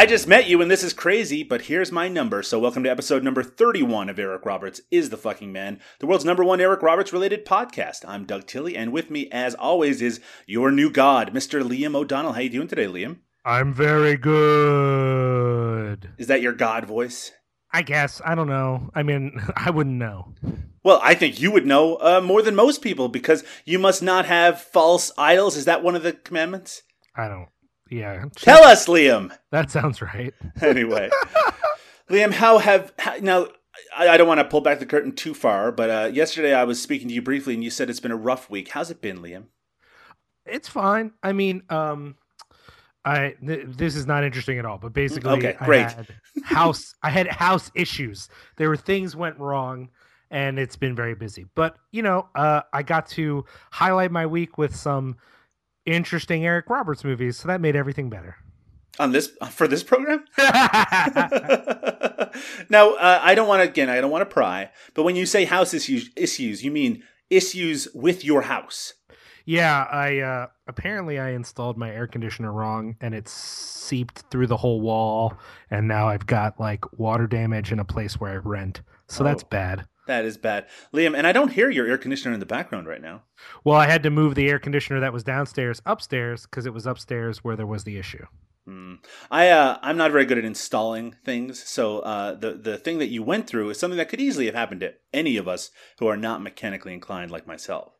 I just met you and this is crazy, but here's my number. So, welcome to episode number 31 of Eric Roberts is the fucking man, the world's number one Eric Roberts related podcast. I'm Doug Tilley, and with me, as always, is your new god, Mr. Liam O'Donnell. How you doing today, Liam? I'm very good. Is that your god voice? I guess. I don't know. I mean, I wouldn't know. Well, I think you would know uh, more than most people because you must not have false idols. Is that one of the commandments? I don't. Yeah. Tell us, Liam. That sounds right. Anyway, Liam, how have how, now? I, I don't want to pull back the curtain too far, but uh, yesterday I was speaking to you briefly, and you said it's been a rough week. How's it been, Liam? It's fine. I mean, um, I th- this is not interesting at all. But basically, Okay, great. I had house. I had house issues. There were things went wrong, and it's been very busy. But you know, uh, I got to highlight my week with some interesting Eric Roberts movies, so that made everything better. On this for this program? now, uh, I don't want to again. I don't want to pry, but when you say house issues, issues, you mean issues with your house. Yeah, I uh apparently I installed my air conditioner wrong and it seeped through the whole wall and now I've got like water damage in a place where I rent. So that's Oh. bad. That is bad, Liam. And I don't hear your air conditioner in the background right now. Well, I had to move the air conditioner that was downstairs upstairs because it was upstairs where there was the issue. Hmm. I uh, I'm not very good at installing things, so uh, the the thing that you went through is something that could easily have happened to any of us who are not mechanically inclined like myself.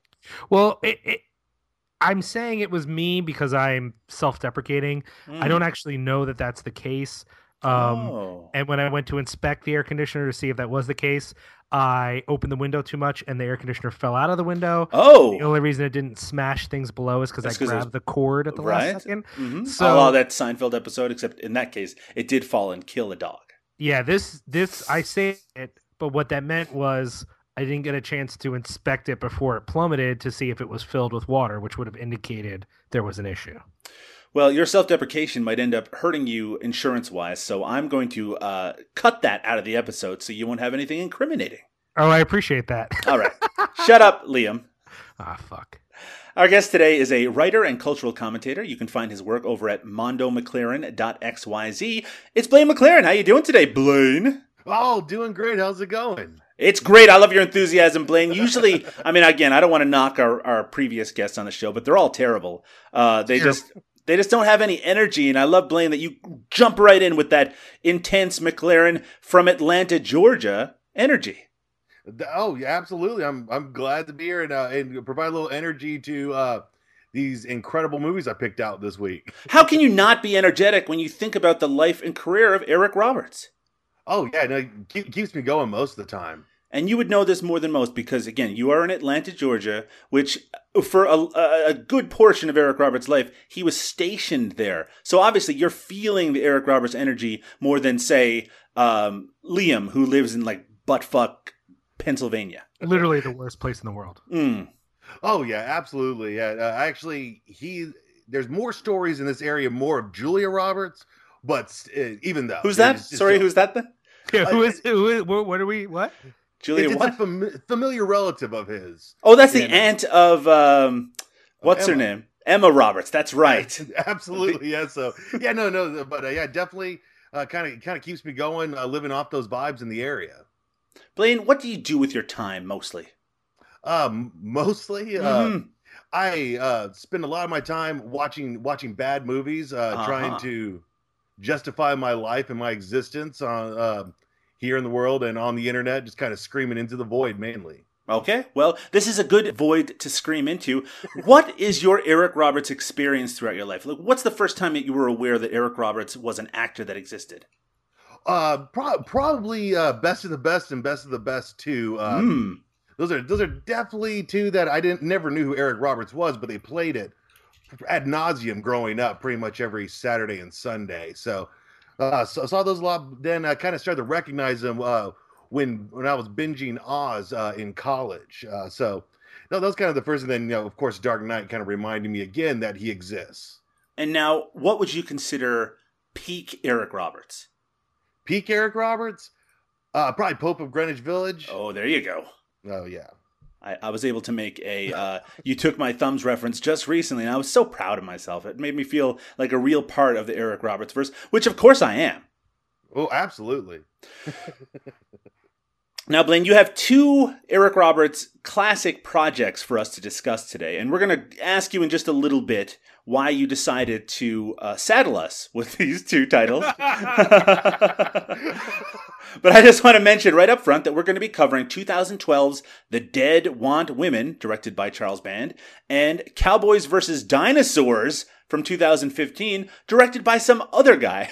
Well, it, it, I'm saying it was me because I'm self-deprecating. I don't actually know that that's the case. Um, oh. And when I went to inspect the air conditioner to see if that was the case, I opened the window too much and the air conditioner fell out of the window. oh, The only reason it didn't smash things below is because I it was- grabbed the cord at the right. last second. Mhm. So- oh, that Seinfeld episode, except in that case, it did fall and kill a dog. Yeah, this this I say it, but what that meant was I didn't get a chance to inspect it before it plummeted to see if it was filled with water, which would have indicated there was an issue. Well, your self deprecation might end up hurting you insurance wise, so I'm going to uh, cut that out of the episode so you won't have anything incriminating. Oh, I appreciate that. All right. Shut up, Liam. ah, fuck. Our guest today is a writer and cultural commentator. You can find his work over at mondomclaren.xyz. It's Blaine McLaren. How you doing today, Blaine? Oh, doing great. How's it going? It's great. I love your enthusiasm, Blaine. Usually, I mean, again, I don't want to knock our, our previous guests on the show, but they're all terrible. Uh, they Sure. just they just don't have any energy, and I love Blaine that you jump right in with that intense McLaren from Atlanta, Georgia energy. Oh, yeah, absolutely. I'm I'm glad to be here and uh, and provide a little energy to uh, these incredible movies I picked out this week. How can you not be energetic when you think about the life and career of Eric Roberts? Oh yeah, no, keep, keeps me going most of the time. And you would know this more than most because, again, you are in Atlanta, Georgia, which for a, a, a good portion of Eric Roberts' life, he was stationed there. So obviously, you're feeling the Eric Roberts energy more than, say, um, Liam, who lives in like buttfuck Pennsylvania. Literally the worst place in the world. Mm. Oh yeah, absolutely. Yeah, uh, actually, he there's more stories in this area, more of Julia Roberts, but uh, even though Who's that? it's- it's Sorry, a- who's that then? Yeah, who I- is who is what, what are we what? Julia it's, it's what? a fam- familiar relative of his. oh, that's the Yeah, aunt of, um, what's her name? Emma Roberts. That's right. Absolutely, yeah. So yeah, no, no, but uh, yeah, definitely, kind of kind of keeps me going, uh, living off those vibes in the area. Blaine, what do you do with your time mostly? Um, mostly, uh, Mhm. I uh, spend a lot of my time watching watching bad movies, uh, trying Uh-huh. to justify my life and my existence on uh, here in the world and on the internet, just kind of screaming into the void mainly. Okay, well, this is a good void to scream into. What is your Eric Roberts experience throughout your life? Like, what's the first time that you were aware that Eric Roberts was an actor that existed? Uh, pro- probably uh, best of the best and best of the best too. Uh, Hmm. those are those are definitely two that I didn't never knew who Eric Roberts was, but they played it ad nauseum growing up, pretty much every Saturday and Sunday. So, uh, so I saw those a lot. Then I kind of started to recognize them uh, when when I was binging Oz uh, in college. Uh, so, no, that was kind of the first. And then, you know, of course, Dark Knight kind of reminded me again that he exists. And now, what would you consider peak Eric Roberts? Peak Eric Roberts? Uh, probably Pope of Greenwich Village. Oh, there you go. Oh yeah. I, I was able to make a uh, you took my thumbs reference just recently, and I was so proud of myself. It made me feel like a real part of the Eric Roberts verse, which of course I am. Oh, absolutely. now, Blaine, you have two Eric Roberts classic projects for us to discuss today, and we're going to ask you in just a little bit why you decided to uh, saddle us with these two titles. But I just want to mention right up front that we're going to be covering 2012's The Dead Want Women, directed by Charles Band, and Cowboys vs. Dinosaurs from 2015, directed by some other guy.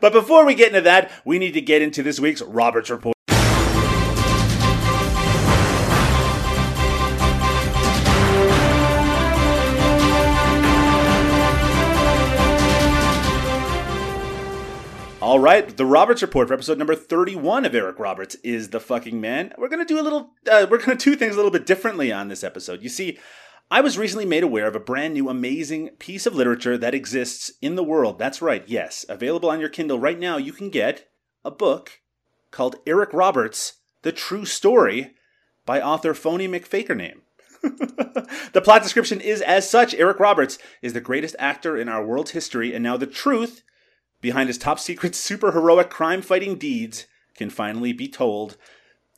but before we get into that, we need to get into this week's Roberts Report. Right, the Roberts Report for episode number 31 of Eric Roberts is the fucking man. We're going to do a little, uh, we're going to do things a little bit differently on this episode. You see, I was recently made aware of a brand new amazing piece of literature that exists in the world. That's right, yes, available on your Kindle right now. You can get a book called Eric Roberts, The True Story by author Phony McFakername. the plot description is as such Eric Roberts is the greatest actor in our world's history, and now the truth behind his top secret super heroic crime fighting deeds can finally be told.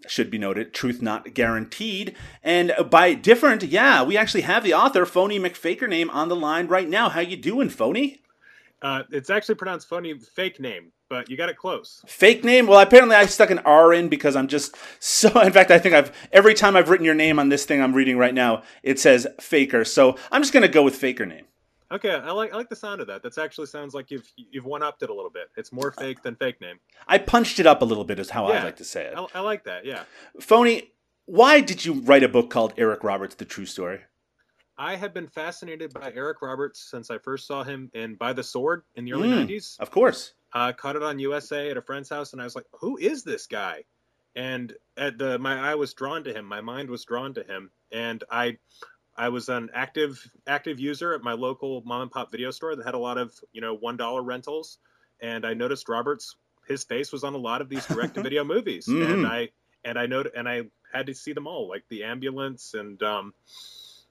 Should be noted, truth not guaranteed. And by different, yeah, we actually have the author, Phony McFaker name, on the line right now. How you doing, Phony? Uh, it's actually pronounced phony fake name, but you got it close. Fake name? Well, apparently I stuck an R in because I'm just so. In fact, I think I've every time I've written your name on this thing I'm reading right now, it says Faker. So I'm just gonna go with Faker name. Okay, I like I like the sound of that. That actually sounds like you've you've one upped it a little bit. It's more fake than fake name. I punched it up a little bit, is how Yeah. I like to say it. I, I like that. Yeah, Phony, why did you write a book called Eric Roberts: The True Story? I have been fascinated by Eric Roberts since I first saw him in By the Sword in the early Mm. '90s. Of course. uh, caught it on USA at a friend's house, and I was like, "Who is this guy?" And at the my eye was drawn to him, my mind was drawn to him, and I I was an active active user at my local mom and pop video store that had a lot of you know one dollar rentals, and I noticed Roberts his face was on a lot of these direct to video movies, Mhm. and I and I noted and I had to see them all, like The Ambulance and um,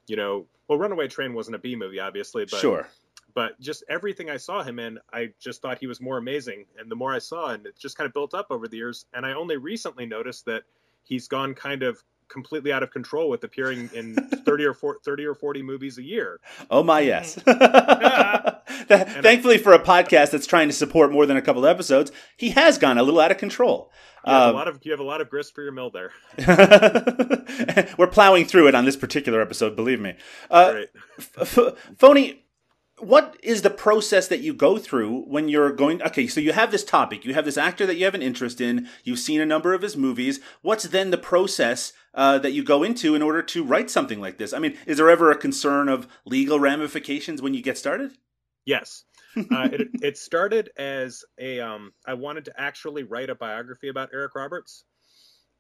you know, well, Runaway Train wasn't a B movie, obviously, but sure. but just everything I saw him in, I just thought he was more amazing. And the more I saw, and it just kind of built up over the years. And I only recently noticed that he's gone kind of completely out of control with appearing in 30 or 40, 30 or 40 movies a year. Oh my yes. Th- Thankfully for a podcast that's trying to support more than a couple episodes, he has gone a little out of control. You have, Um, a lot of you have a lot of grist for your mill there. We're plowing through it on this particular episode, believe me. Uh, Right. F- F- Phony, what is the process that you go through when you're going? Okay, so you have this topic, you have this actor that you have an interest in, you've seen a number of his movies. What's then the process uh, that you go into in order to write something like this? I mean, is there ever a concern of legal ramifications when you get started? Yes. uh, it, it started as a um, I wanted to actually write a biography about Eric Roberts,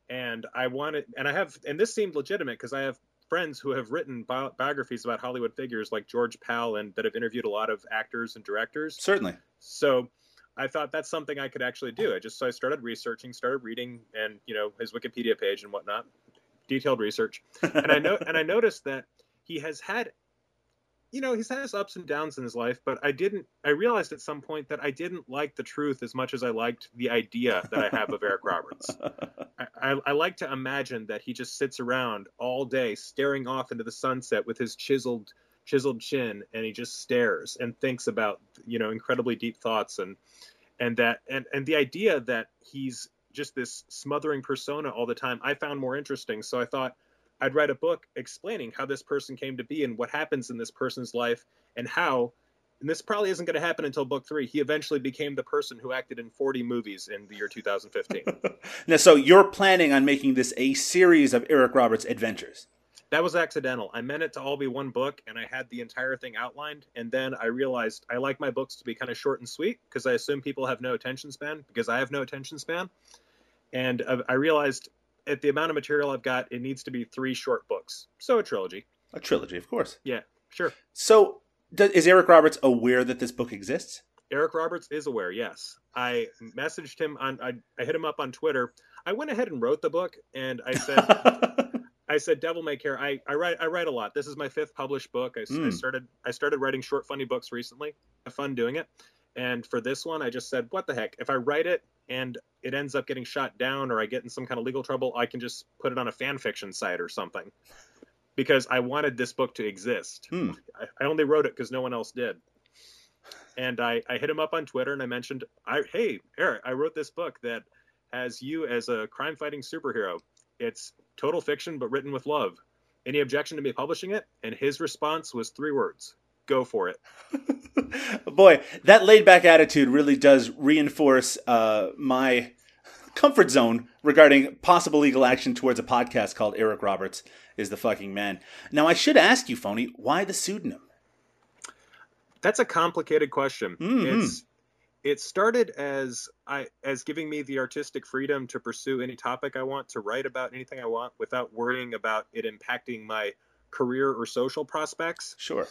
and I wanted, and I have, and this seemed legitimate because I have friends who have written bi- biographies about Hollywood figures like George Powell and that have interviewed a lot of actors and directors. Certainly. So I thought that's something I could actually do. I just so I started researching, started reading, and you know his Wikipedia page and whatnot, detailed research, and I know and I noticed that he has had, you know, he's had his ups and downs in his life, but I didn't. I realized at some point that I didn't like the truth as much as I liked the idea that I have of Eric Roberts. I, I, I like to imagine that he just sits around all day staring off into the sunset with his chiseled chiseled chin and he just stares and thinks about you know incredibly deep thoughts and and that and and the idea that he's just this smothering persona all the time i found more interesting so i thought i'd write a book explaining how this person came to be and what happens in this person's life and how and this probably isn't going to happen until book three. He eventually became the person who acted in 40 movies in the year 2015. now, so you're planning on making this a series of Eric Roberts adventures. That was accidental. I meant it to all be one book, and I had the entire thing outlined. And then I realized I like my books to be kind of short and sweet because I assume people have no attention span because I have no attention span. And uh, I realized at the amount of material I've got, it needs to be three short books. So a trilogy. A trilogy, of course. Yeah, sure. So does, is Eric Roberts aware that this book exists? Eric Roberts is aware. Yes, I messaged him on. I, I hit him up on Twitter. I went ahead and wrote the book, and I said, I said, "Devil May Care." I, I write I write a lot. This is my fifth published book. I, mm. I hmm. started I started writing short, funny books recently. I have fun doing it. And for this one, I just said, "What the heck? If I write it and it ends up getting shot down, or I get in some kind of legal trouble, I can just put it on a fan fiction site or something." because I wanted this book to exist. Hmm. I, I, only wrote it because no one else did. And I, I hit him up on Twitter and I mentioned, I, hey, Eric, I wrote this book that has you as a crime fighting superhero. It's total fiction, but written with love. Any objection to me publishing it? And his response was three words go for it. Boy, that laid back attitude really does reinforce uh, my comfort zone regarding possible legal action towards a podcast called Eric Roberts is the fucking man. Now, I should ask you, Phony, why the pseudonym? That's a complicated question. Mm-hmm. It's it started as I as giving me the artistic freedom to pursue any topic I want, to write about anything I want without worrying about it impacting my career or social prospects. Sure.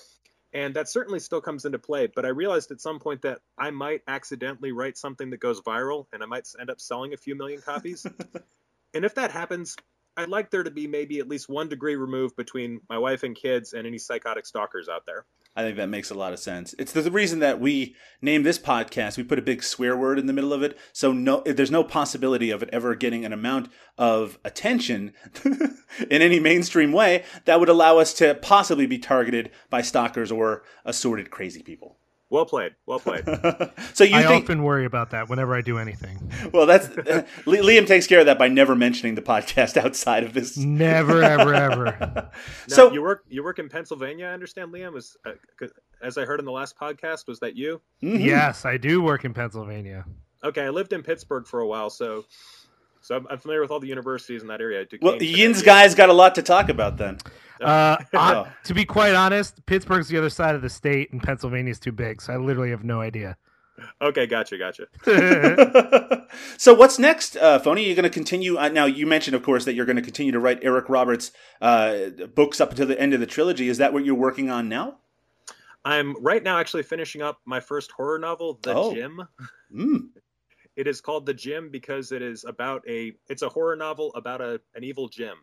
And that certainly still comes into play, but I realized at some point that I might accidentally write something that goes viral and I might end up selling a few million copies. and if that happens, I'd like there to be maybe at least one degree removed between my wife and kids and any psychotic stalkers out there. I think that makes a lot of sense. It's the reason that we named this podcast. We put a big swear word in the middle of it, so no, there's no possibility of it ever getting an amount of attention in any mainstream way that would allow us to possibly be targeted by stalkers or assorted crazy people. Well played. Well played. so you I think... often worry about that whenever I do anything. Well, that's uh, Liam takes care of that by never mentioning the podcast outside of this. Never, ever, ever. now, so you work you work in Pennsylvania. I understand, Liam. Is uh, as I heard in the last podcast, was that you? Mm-hmm. Yes, I do work in Pennsylvania. Okay, I lived in Pittsburgh for a while, so so I'm, I'm familiar with all the universities in that area. Duquesne, well, Yin's guy's got a lot to talk about then. Uh, I, to be quite honest, Pittsburgh's the other side of the state, and Pennsylvania's too big, so I literally have no idea. Okay, gotcha, gotcha. so what's next, uh, Phony? You're going to continue. Uh, now, you mentioned, of course, that you're going to continue to write Eric Roberts uh, books up until the end of the trilogy. Is that what you're working on now? I'm right now actually finishing up my first horror novel, The oh. Gym. Mm. It is called The Gym because it is about a it's a horror novel about a an evil gym.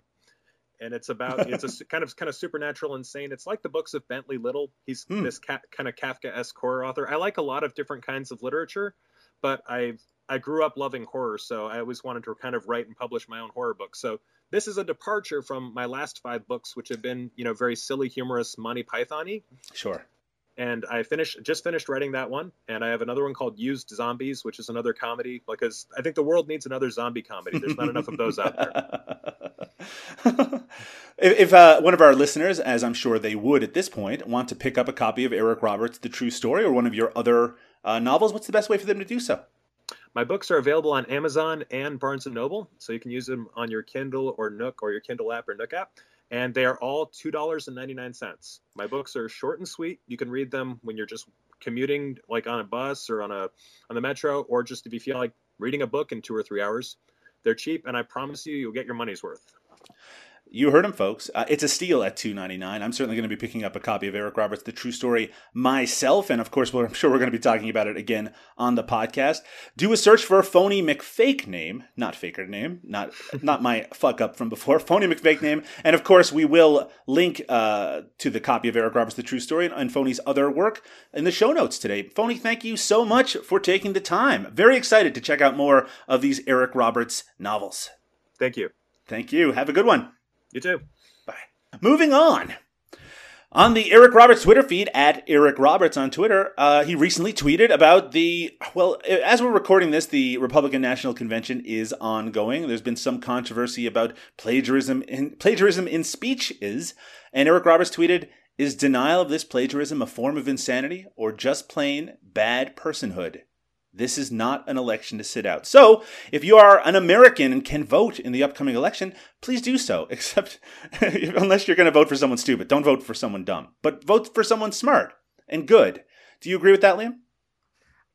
And it's about it's a kind of kind of supernatural insane. It's like the books of Bentley Little. He's hmm. this ca- kind of Kafka-esque horror author. I like a lot of different kinds of literature, but I I grew up loving horror, so I always wanted to kind of write and publish my own horror books. So this is a departure from my last five books, which have been, you know, very silly, humorous, Monty Python-y. Sure and I finished just finished writing that one, and I have another one called Used Zombies, which is another comedy because I think the world needs another zombie comedy. There's not enough of those out there. if, if uh, one of our listeners, as I'm sure they would at this point, want to pick up a copy of Eric Roberts' The True Story or one of your other uh, novels, what's the best way for them to do so? My books are available on Amazon and Barnes and Noble, so you can use them on your Kindle or Nook or your Kindle app or Nook app and they are all $2.99. My books are short and sweet. You can read them when you're just commuting like on a bus or on a on the metro or just if you feel like reading a book in 2 or 3 hours. They're cheap and I promise you you'll get your money's worth. You heard him, folks. Uh, it's a steal at two ninety nine. I'm certainly going to be picking up a copy of Eric Roberts' The True Story myself, and of course, I'm sure we're going to be talking about it again on the podcast. Do a search for Phony McFake name, not faker name, not not my fuck up from before. Phony McFake name, and of course, we will link uh, to the copy of Eric Roberts' The True Story and, and Phony's other work in the show notes today. Phony, thank you so much for taking the time. Very excited to check out more of these Eric Roberts novels. Thank you. Thank you. Have a good one. You too. Bye. Moving on. On the Eric Roberts Twitter feed, at Eric Roberts on Twitter, uh, he recently tweeted about the. Well, as we're recording this, the Republican National Convention is ongoing. There's been some controversy about plagiarism in, plagiarism in speech is, and Eric Roberts tweeted, Is denial of this plagiarism a form of insanity or just plain bad personhood? This is not an election to sit out. So, if you are an American and can vote in the upcoming election, please do so. Except, unless you're going to vote for someone stupid, don't vote for someone dumb. But vote for someone smart and good. Do you agree with that, Liam?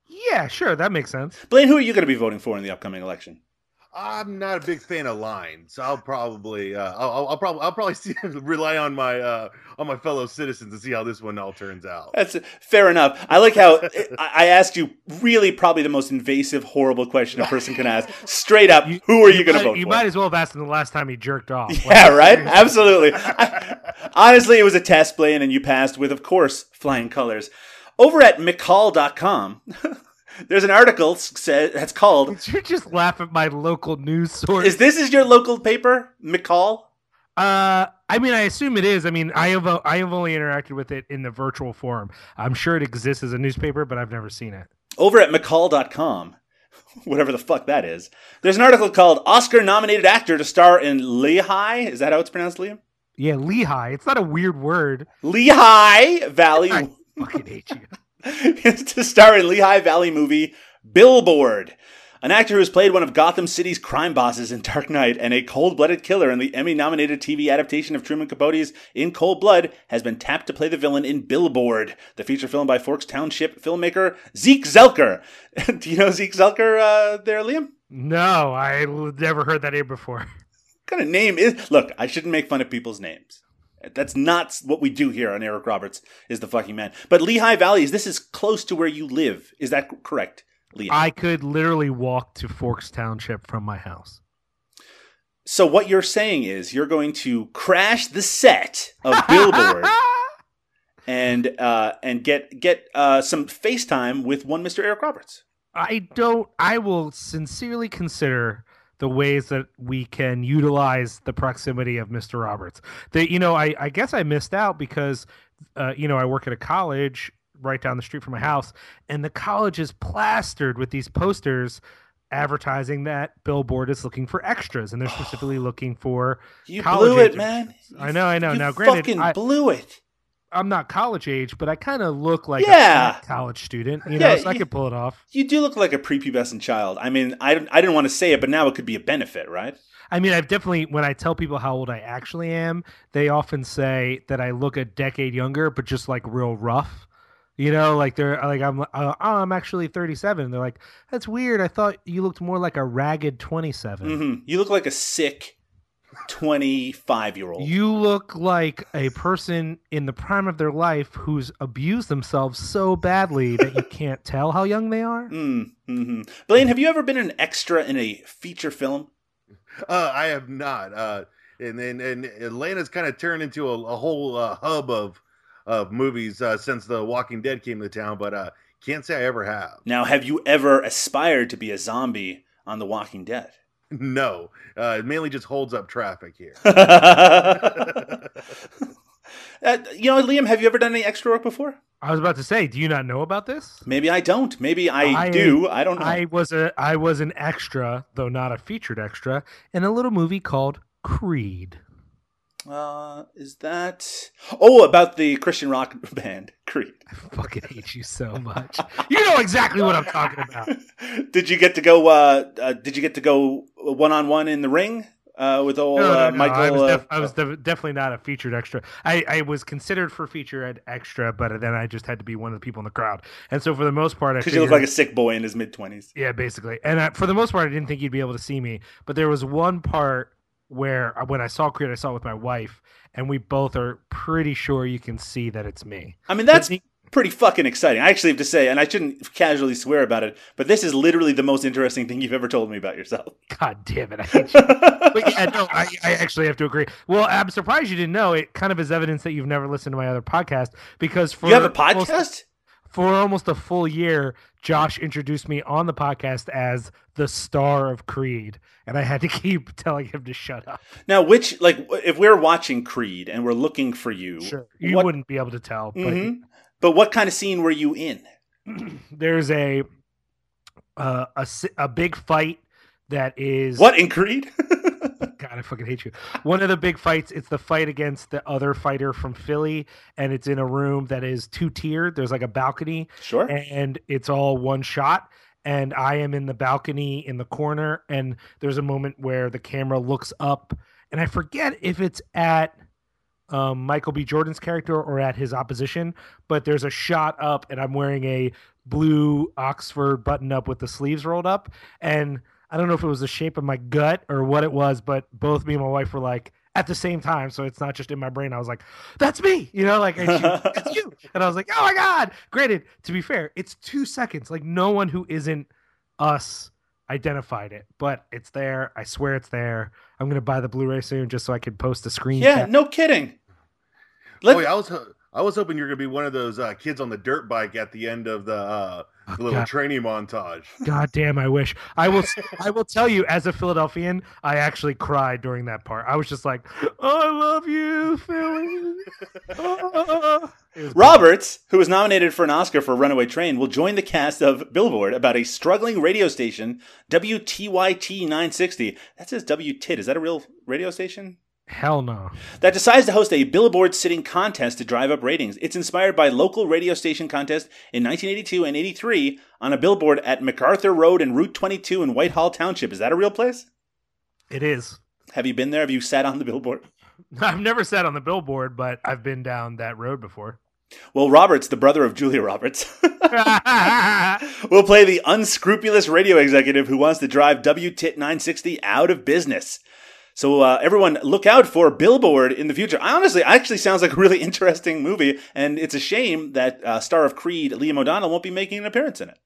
Yeah, sure, that makes sense. Blaine, who are you going to be voting for in the upcoming election? I'm not a big fan of lines. so I'll probably, uh, I'll, I'll, I'll probably, I'll probably see, rely on my, uh, on my fellow citizens to see how this one all turns out. That's fair enough. I like how I I asked you really probably the most invasive, horrible question a person can ask. Straight up, who are you, going to might- vote You for? might as well have asked him the last time he jerked off. Yeah, right? Absolutely. I- honestly, it was a test, Blaine, and you passed with, of course, flying colors. Over at McCall.com, there's an article said that's called You just laugh at my local news source. Is this is your local paper, McCall? Uh, I mean, I assume it is. I mean, I have I have only interacted with it in the virtual form. I'm sure it exists as a newspaper, but I've never seen it. Over at McCall.com, whatever the fuck that is, there's an article called Oscar nominated actor to star in Lehigh. Is that how it's pronounced, Liam? Yeah, Lehigh. It's not a weird word. Lehigh Valley. I fucking hate you. to star in Lehigh Valley movie Billboard. An actor who has played one of Gotham City's crime bosses in Dark Knight and a cold blooded killer in the Emmy nominated TV adaptation of Truman Capote's In Cold Blood has been tapped to play the villain in Billboard, the feature film by Forks Township filmmaker Zeke Zelker. Do you know Zeke Zelker uh, there, Liam? No, I never heard that name before. What kind of name is. Look, I shouldn't make fun of people's names. That's not what we do here on Eric Roberts is the fucking man. But Lehigh Valley is this is close to where you live. Is that correct, Liam? I could literally walk to Forks Township from my house. So what you're saying is you're going to crash the set of Billboard and uh, and get get uh, some FaceTime with one Mr. Eric Roberts. I don't. I will sincerely consider the ways that we can utilize the proximity of Mr. Roberts. That you know, I, I guess I missed out because uh, you know I work at a college right down the street from my house, and the college is plastered with these posters advertising that Billboard is looking for extras, and they're specifically looking for. You College blew it, man. I know, I know. You Now, granted, fucking I- blew it. I'm not college age, but I kind of look like Yeah. a college student, you know, Yeah, so I you- could pull it off. You do look like a prepubescent child. I mean, I, I didn't want to say it, but now it could be a benefit, right? I mean, I've definitely when I tell people how old I actually am, they often say that I look a decade younger, but just like real rough. You know, like they're like I'm uh, oh, I'm actually 37. They're like, that's weird. I thought you looked more like a ragged 27. hmm You look like a sick 25 year old. You look like a person in the prime of their life who's abused themselves so badly that you can't tell how young they are. Mm, mm-hmm. Blaine, have you ever been an extra in a feature film? Uh, I have not. Uh, and then and Atlanta's kind of turned into a, a whole uh, hub of of movies uh, since The Walking Dead came to town, but uh, can't say I ever have. Now, have you ever aspired to be a zombie on The Walking Dead? No, uh, it mainly just holds up traffic here. Uh, you know, Liam, have you ever done any extra work before? I was about to say, do you not know about this? Maybe I don't. Maybe I, I- do. I don't know. I was a I was an extra, though not a featured extra, in a little movie called Creed. Uh, is that? Oh, about the Christian rock band Creed. I fucking hate you so much. You know exactly what I'm talking about. did you get to go? Uh, uh, did you get to go one on one in the ring uh, with old No, no, uh, no, Michael? I was, uh, def- I was def- definitely not a featured extra. I, I was considered for featured extra, but then I just had to be one of the people in the crowd. And so for the most part, I because you look like a sick boy in his mid twenties. Yeah, basically. And I, for the most part, I didn't think you'd be able to see me. But there was one part where when I saw Creed, I saw it with my wife, and we both are pretty sure you can see that it's me. I mean, that's pretty fucking exciting. I actually have to say, and I shouldn't casually swear about it, but this is literally the most interesting thing you've ever told me about yourself. God damn it! I hate you. but yeah, no, I, I actually have to agree. Well, I'm surprised you didn't know. It kind of is evidence that you've never listened to my other podcast because for you have a podcast? For almost a full year, Josh introduced me on the podcast as the star of Creed, and I had to keep telling him to shut up. Now, which like if we're watching Creed and we're looking for you, Sure, you what- wouldn't be able to tell, but Mhm. But what kind of scene were you in? there's a uh, a a big fight that is What in Creed? God, I fucking hate you. One of the big fights, it's the fight against the other fighter from Philly, and it's in a room that is two tiered. There's like a balcony, Sure. and it's all one shot. And I am in the balcony in the corner, and there's a moment where the camera looks up, and I forget if it's at um, Michael B. Jordan's character or at his opposition, but there's a shot up, and I'm wearing a blue Oxford button up with the sleeves rolled up, and I don't know if it was the shape of my gut or what it was, but both me and my wife were like at the same time, so it's not just in my brain. I was like, "That's me," you know, like and she, "It's you," and I was like, "Oh my god!" Granted, to be fair, it's two seconds. Like no one who isn't us identified it, but it's there. I swear it's there. I'm gonna buy the Blu-ray soon just so I can post a screen. Yeah, cap. no kidding. Let- oh, yeah, I was ho- I was hoping you were gonna be one of those uh, kids on the dirt bike at the end of the, uh, the little God. training montage. God damn, I wish. I will I will tell you as a Philadelphian, I actually cried during that part. I was just like, oh, I love you, Philly. Roberts, who was nominated for an Oscar for Runaway Train, will join the cast of Billboard about a struggling radio station, WTYT 960. That says WTIT. Is that a real radio station? Hell no. That decides to host a billboard sitting contest to drive up ratings. It's inspired by local radio station contest in 1982 and 83 on a billboard at MacArthur Road and Route 22 in Whitehall Township. Is that a real place? It is. Have you been there? Have you sat on the billboard? I've never sat on the billboard, but I've been down that road before. Well, Roberts, the brother of Julia Roberts, will play the unscrupulous radio executive who wants to drive WTIT 960 out of business. So uh, everyone, look out for Billboard in the future. I honestly, actually sounds like a really interesting movie, and it's a shame that uh, star of Creed, Liam O'Donnell, won't be making an appearance in it.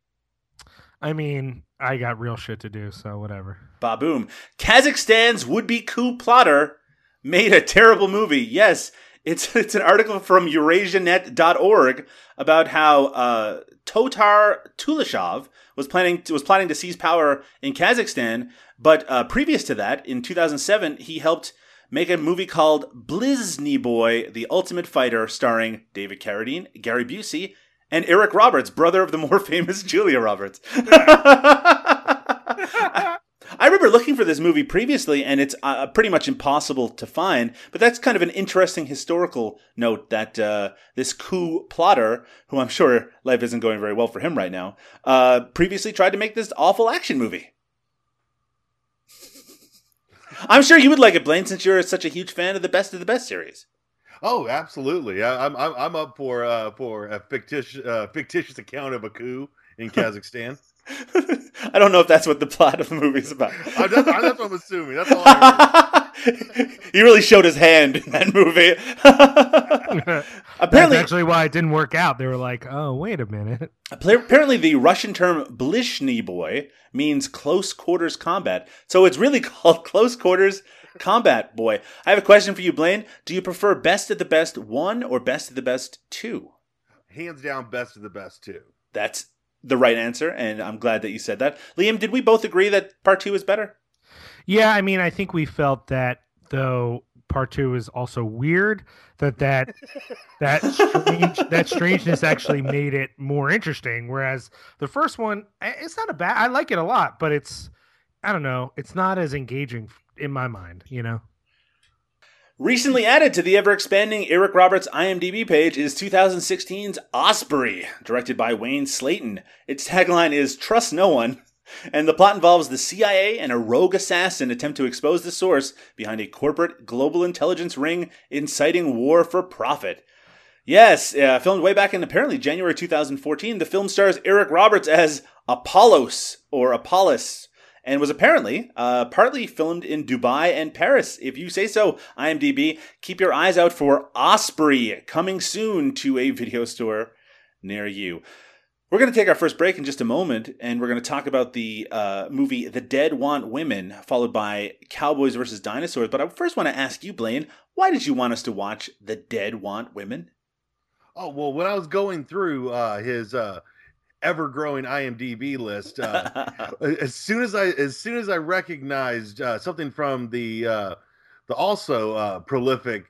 I mean, I got real shit to do, so whatever. Baboom. Kazakhstan's would-be coup plotter made a terrible movie. Yes, it's it's an article from EurasiaNet.org about how uh, Tokhtar Tuleshov was planning was planning to seize power in Kazakhstan, but uh, previous to that, in 2007, he helped make a movie called Blizhniy Boy: The Ultimate Fighter, starring David Carradine, Gary Busey, and Eric Roberts, brother of the more famous Julia Roberts. I remember looking for this movie previously, and it's uh, pretty much impossible to find. But that's kind of an interesting historical note that uh, this coup plotter, who I'm sure life isn't going very well for him right now, uh, previously tried to make this awful action movie. I'm sure you would like it, Blaine, since you're such a huge fan of the Best of the Best series. Oh, absolutely. I, I'm I'm I'm up for uh, for a fictitious uh, fictitious account of a coup in Kazakhstan. I don't know if that's what the plot of the movie is about. I, that's, I, that's what I'm assuming. That's all I heard. he really showed his hand in that movie. That's apparently, actually why it didn't work out. They were like, "Oh, wait a minute." apparently, the Russian term "blizhniy boy" means close quarters combat. So it's really called close quarters combat boy. I have a question for you, Blaine. Do you prefer Best of the Best one or Best of the Best two? Hands down, best of the best too. That's the right answer, and I'm glad that you said that. Liam, did we both agree that part two is better? Yeah, I mean, I think we felt that though part two is also weird. That that that strange that strangeness actually made it more interesting. Whereas the first one, eh, it's not a bad. I like it a lot, but it's I don't know. It's not as engaging in my mind. You know. Recently added to the ever expanding Eric Roberts IMDb page is 2016's Osprey, directed by Wayne Slayton. Its tagline is Trust No One, and the plot involves the CIA and a rogue assassin attempt to expose the source behind a corporate global intelligence ring inciting war for profit. Yes, uh, filmed way back in apparently January 2014, the film stars Eric Roberts as Apollos or Apollos and was apparently uh, partly filmed in Dubai and Paris. If you say so, IMDb, keep your eyes out for Osprey coming soon to a video store near you. We're going to take our first break in just a moment, and we're going to talk about the uh, movie The Dead Want Women, followed by Cowboys versus Dinosaurs. But I first want to ask you, Blaine, why did you want us to watch The Dead Want Women? Oh well, when I was going through uh, his uh, ever-growing IMDb list, uh, as soon as I as soon as I recognized uh, something from the uh, the also uh, prolific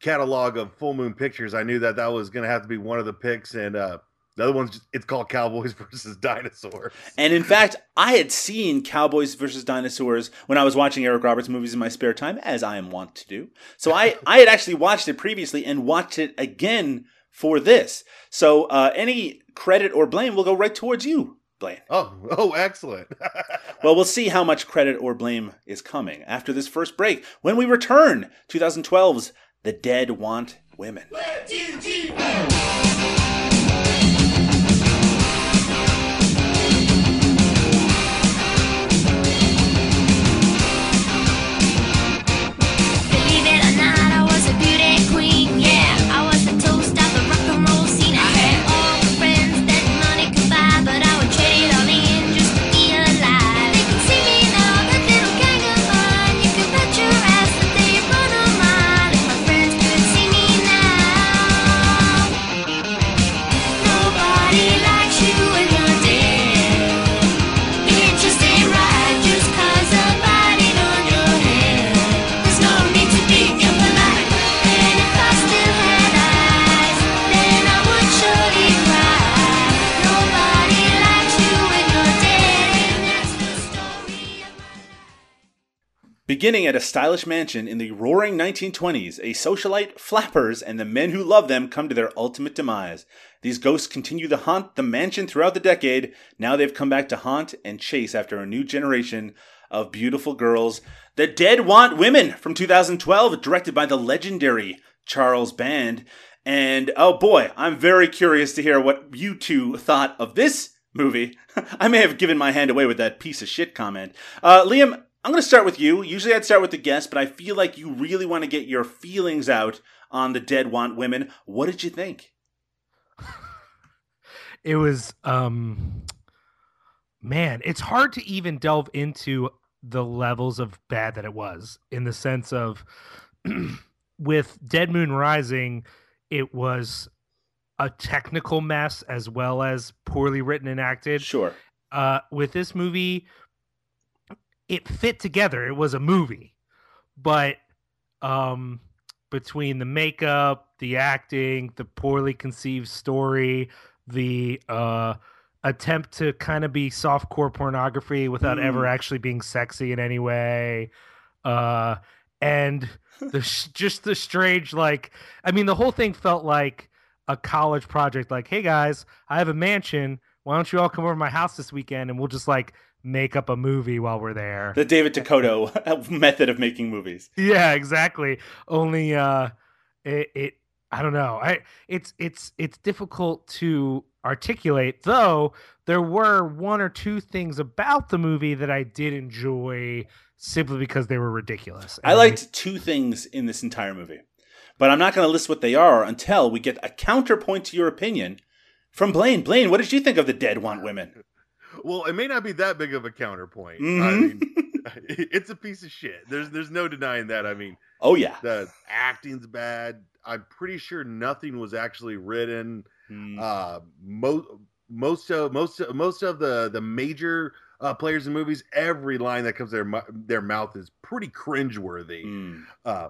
catalog of Full Moon Pictures, I knew that that was going to have to be one of the picks. And uh, The other one's just, it's called Cowboys versus Dinosaurs. And in fact, I had seen Cowboys versus Dinosaurs when I was watching Eric Roberts movies in my spare time, as I am wont to do. So I, I had actually watched it previously and watched it again for this. So uh, any credit or blame will go right towards you, Blaine. Oh, oh, excellent. Well, we'll see how much credit or blame is coming after this first break when we return 2012's The Dead Want Women. Believe Beginning at a stylish mansion in the roaring 1920s, a socialite, flappers, and the men who love them come to their ultimate demise. These ghosts continue to haunt the mansion throughout the decade. Now they've come back to haunt and chase after a new generation of beautiful girls. The Dead Want Women from 2012, directed by the legendary Charles Band. And oh boy, I'm very curious to hear what you two thought of this movie. I may have given my hand away with that piece of shit comment. Uh, Liam, I'm going to start with you. Usually I'd start with the guest, but I feel like you really want to get your feelings out on The Dead Want Women. What did you think? it was um man it's hard to even delve into the levels of bad that it was in the sense of with dead moon rising it was a technical mess as well as poorly written and acted Sure. uh with this movie it fit together. It was a movie. But um between the makeup the acting the poorly conceived story the uh attempt to kind of be softcore pornography without ever Mm. actually being sexy in any way uh and the just the strange like i mean the whole thing felt like a college project like hey guys i have a mansion. Why don't you all come over to my house this weekend and we'll just like make up a movie while we're there The David DeCoteau method of making movies. yeah exactly only uh it, it i don't know i it's it's it's difficult to articulate though there were one or two things about the movie that i did enjoy simply because they were ridiculous I liked two things in this entire movie, but I'm not going to list what they are until we get a counterpoint to your opinion from Blaine. Blaine, what did you think of The Dead Want Women? Well, it may not be that big of a counterpoint. I Mhm. mean, it's a piece of shit. There's there's no denying that. I mean, Oh, yeah. the acting's bad. I'm pretty sure nothing was actually written. Hmm. Uh, most most of most most of the the major uh, players in movies, every line that comes their their mouth is pretty cringeworthy. Hmm. Uh,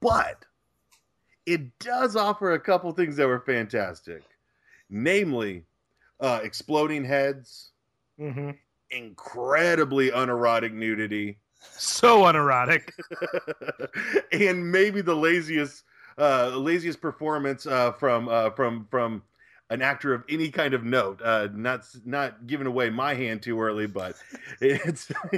but it does offer a couple things that were fantastic, namely uh, exploding heads, Mhm. incredibly unerotic nudity, so unerotic and maybe the laziest uh, laziest performance uh, from uh, from from an actor of any kind of note. Uh, not not giving away my hand too early, but it's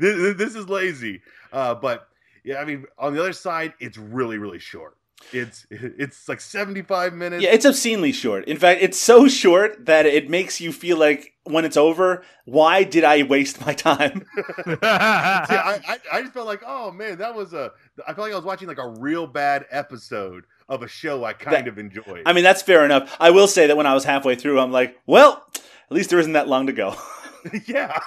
this, this is lazy. Uh, but yeah, I mean, on the other side, it's really really short. It's it's like seventy five minutes. Yeah, it's obscenely short. In fact, it's so short that it makes you feel like when it's over, why did I waste my time? I, I, I just felt like, oh man, that was a. I felt like I was watching like a real bad episode of a show I kind That- of enjoyed. I mean, that's fair enough. I will say that when I was halfway through, I'm like, well, at least there isn't that long to go. yeah,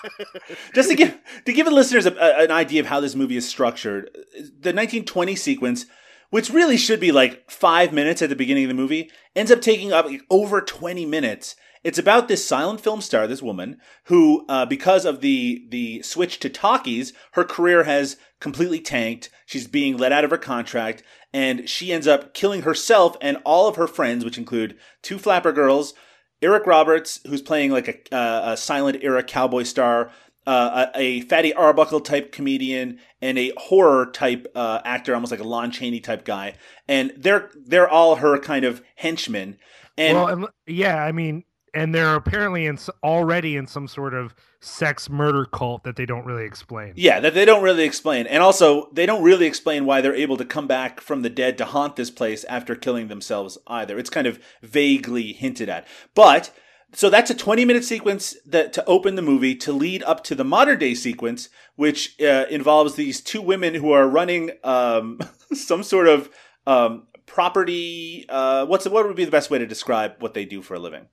Just to give to give the listeners a, a- an idea of how this movie is structured, the 1920 sequence, which really should be like five minutes at the beginning of the movie, ends up taking up like over 20 minutes. It's about this silent film star, this woman, who, uh, because of the the switch to talkies, her career has completely tanked. She's being let out of her contract, and she ends up killing herself and all of her friends, which include two flapper girls, Eric Roberts, who's playing like a, uh, a silent era cowboy star, uh, a, a Fatty Arbuckle type comedian, and a horror type uh, actor, almost like a Lon Chaney type guy, and they're they're all her kind of henchmen. And well, and, yeah, I mean, and they're apparently in already in some sort of sex murder cult that they don't really explain. Yeah, that they don't really explain. And also, they don't really explain why they're able to come back from the dead to haunt this place after killing themselves either. It's kind of vaguely hinted at. But so that's a 20 minute sequence that to open the movie to lead up to the modern day sequence which uh, involves these two women who are running um, some sort of um, property uh, what's what would be the best way to describe what they do for a living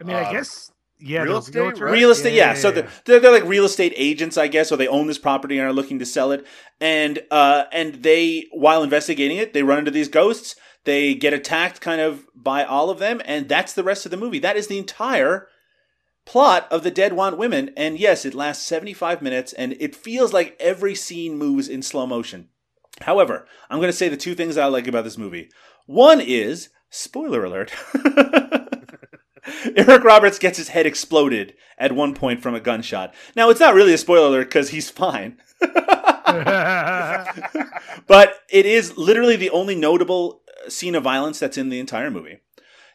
I mean, Uh, I guess yeah, real they're estate, realtors. right? real estate yeah, yeah, so. They're, they're they're like real estate agents i guess or they own this property and are looking to sell it and uh and they while investigating it they run into these ghosts they get attacked kind of by all of them and that's the rest of the movie that is the entire plot of the dead want women and yes it lasts 75 minutes and it feels like every scene moves in slow motion however i'm going to say the two things i like about this movie one is spoiler alert Eric Roberts gets his head exploded at one point from a gunshot. Now, it's not really a spoiler alert because he's fine. but it is literally the only notable scene of violence that's in the entire movie.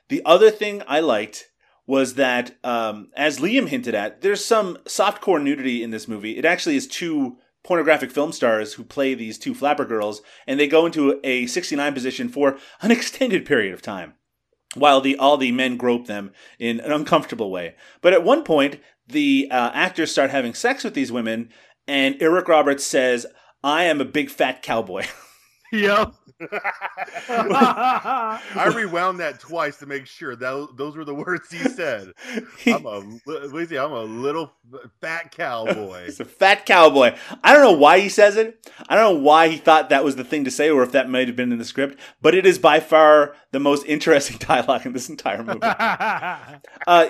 The other thing I liked was that, um, as Liam hinted at, there's some softcore nudity in this movie. It actually is two pornographic film stars who play these two flapper girls, and they go into a 69 position for an extended period of time while the all the men grope them in an uncomfortable way. But at one point, the uh, actors start having sex with these women, and Eric Roberts says, "I am a big fat cowboy." yep. I rewound that twice to make sure that those were the words he said. I'm a li- what is he? I'm a little fat cowboy. He's a fat cowboy. I don't know why he says it. I don't know why he thought that was the thing to say, or if that might have been in the script. But it is by far the most interesting dialogue in this entire movie. uh,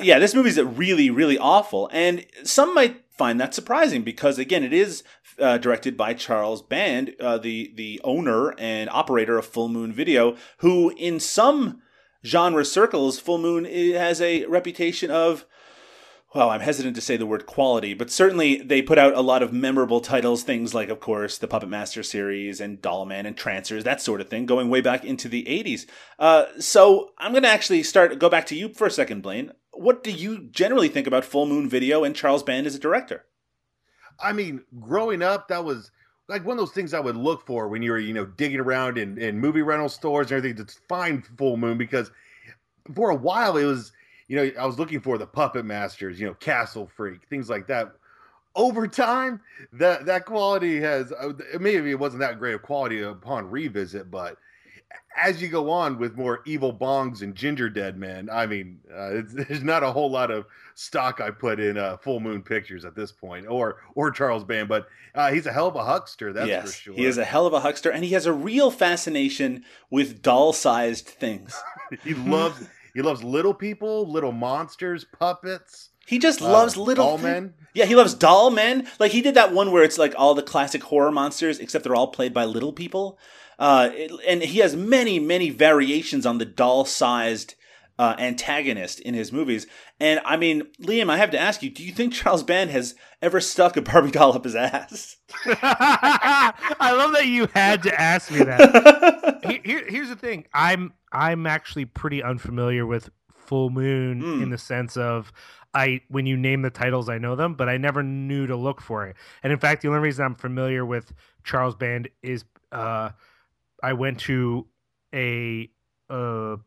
yeah, this movie's really, really awful, and some might find that surprising because, again, it is uh, directed by Charles Band, uh, the the owner and operator of Full Moon Video, who in some genre circles, Full Moon has a reputation of. Well, I'm hesitant to say the word quality, but certainly they put out a lot of memorable titles, things like, of course, the Puppet Master series and Dollman and Trancers, that sort of thing, going way back into the 80s. Uh, so I'm going to actually start, go back to you for a second, Blaine. What do you generally think about Full Moon Video and Charles Band as a director? I mean, growing up, that was like one of those things I would look for when you were, you know, digging around in, in movie rental stores and everything to find Full Moon because for a while it was, you know, I was looking for the Puppet Masters, you know, Castle Freak, things like that. Over time, that that quality has uh, maybe it wasn't that great of quality upon revisit, but as you go on with more evil bongs and ginger dead men, I mean, uh, it's, there's not a whole lot of stock I put in uh, Full Moon Pictures at this point, or or Charles Band, but uh, he's a hell of a huckster, that's yes, for sure. he is a hell of a huckster, and he has a real fascination with doll-sized things. he loves he loves little people, little monsters, puppets. He just uh, loves little doll thi- men. Yeah, he loves doll men. Like he did that one where it's like all the classic horror monsters, except they're all played by little people. Uh, it- and he has many, many variations on the doll-sized uh, antagonist in his movies. And I mean, Liam, I have to ask you: Do you think Charles Band has ever stuck a Barbie doll up his ass? I love that you had to ask me that. Here- here- here's the thing. I'm I'm actually pretty unfamiliar with Full Moon Mm. in the sense of I when you name the titles I know them, but I never knew to look for it. And in fact, the only reason I'm familiar with Charles Band is uh I went to a uh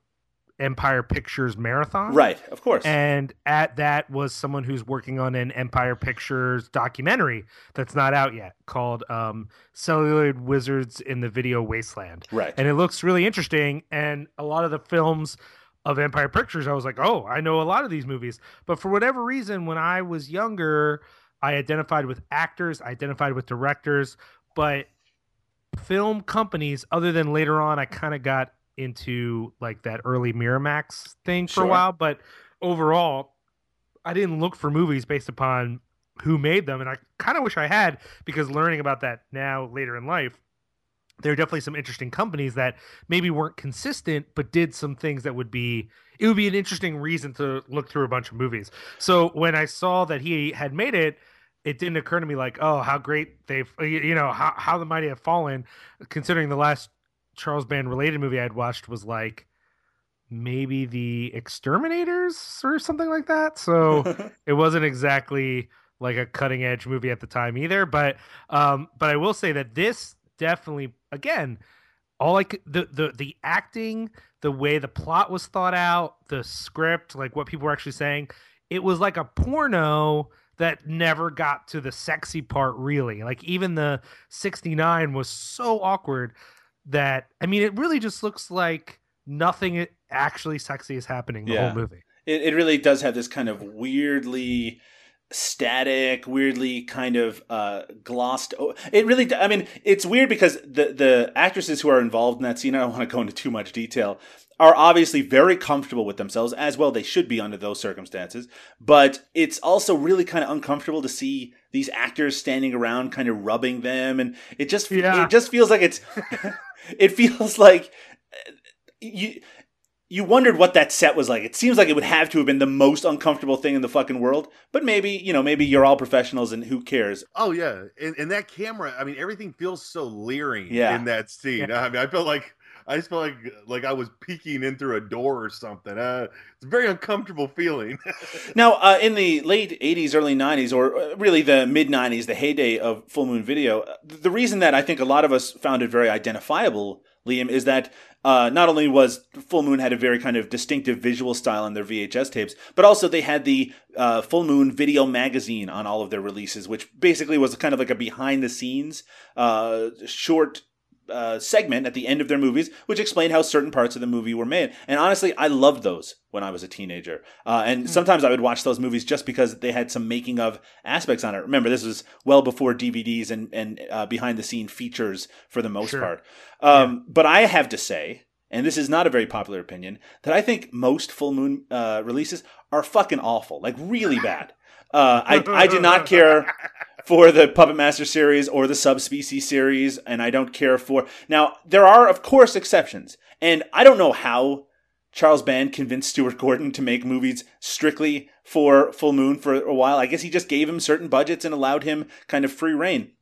Empire Pictures marathon. right, of course. And at that was someone who's working on an Empire Pictures documentary that's not out yet called um, Celluloid Wizards in the Video Wasteland. right. And it looks really interesting. And a lot of the films of Empire Pictures, I was like, oh, I know a lot of these movies. But for whatever reason, when I was younger, I identified with actors, I identified with directors, but film companies, other than later on, I kind of got into like that early Miramax thing for Sure. a while. But overall, I didn't look for movies based upon who made them. And I kind of wish I had because learning about that now later in life, there are definitely some interesting companies that maybe weren't consistent but did some things that would be it would be an interesting reason to look through a bunch of movies so when i saw that he had made it it didn't occur to me like oh how great they've you you know how, how the mighty have fallen considering the last charles band related movie i'd watched was like maybe the exterminators or something like that. So it wasn't exactly like a cutting edge movie at the time either. But um but i will say that this definitely again all like the the, the acting the way the plot was thought out the script like what people were actually saying it was like a porno that never got to the sexy part really. Like even the 69 was so awkward that i mean it really just looks like nothing actually sexy is happening the Yeah. whole movie it, it really does have this kind of weirdly static weirdly kind of uh glossed o- it really I mean it's weird because the the actresses who are involved in that scene i don't want to go into too much detail are obviously very comfortable with themselves as well they should be under those circumstances but it's also really kind of uncomfortable to see these actors standing around kind of rubbing them and it just Yeah. it just feels like it's it feels like uh, you you wondered what that set was like. It seems like it would have to have been the most uncomfortable thing in the fucking world. But maybe, you know, maybe you're all professionals and who cares? Oh yeah, and, and that camera. I mean, everything feels so leering Yeah. in that scene. I mean, I felt like I just felt like like I was peeking in through a door or something. Uh, it's a very uncomfortable feeling. Now, uh, in the late 80s, early 90s, or uh, really the mid 90s, the heyday of Full Moon Video, uh, the reason that I think a lot of us found it very identifiable, Liam, is that uh, not only was Full Moon had a very kind of distinctive visual style on their VHS tapes, but also they had the uh, Full Moon Video magazine on all of their releases, which basically was kind of like a behind the scenes uh, short uh, segment at the end of their movies, which explained how certain parts of the movie were made. And honestly, I loved those when I was a teenager. Uh, and sometimes I would watch those movies just because they had some making of aspects on it. Remember, this was well before DVDs and and uh, behind the scene features for the most Sure. part. Um, But I have to say. And this is not a very popular opinion. That I think most full moon uh, releases are fucking awful, like really bad. Uh, I I do not care for the Puppet Master series or the Subspecies series, and I don't care for. Now, there are, of course, exceptions, and I don't know how Charles Band convinced Stuart Gordon to make movies strictly for Full Moon for a while. I guess he just gave him certain budgets and allowed him kind of free reign.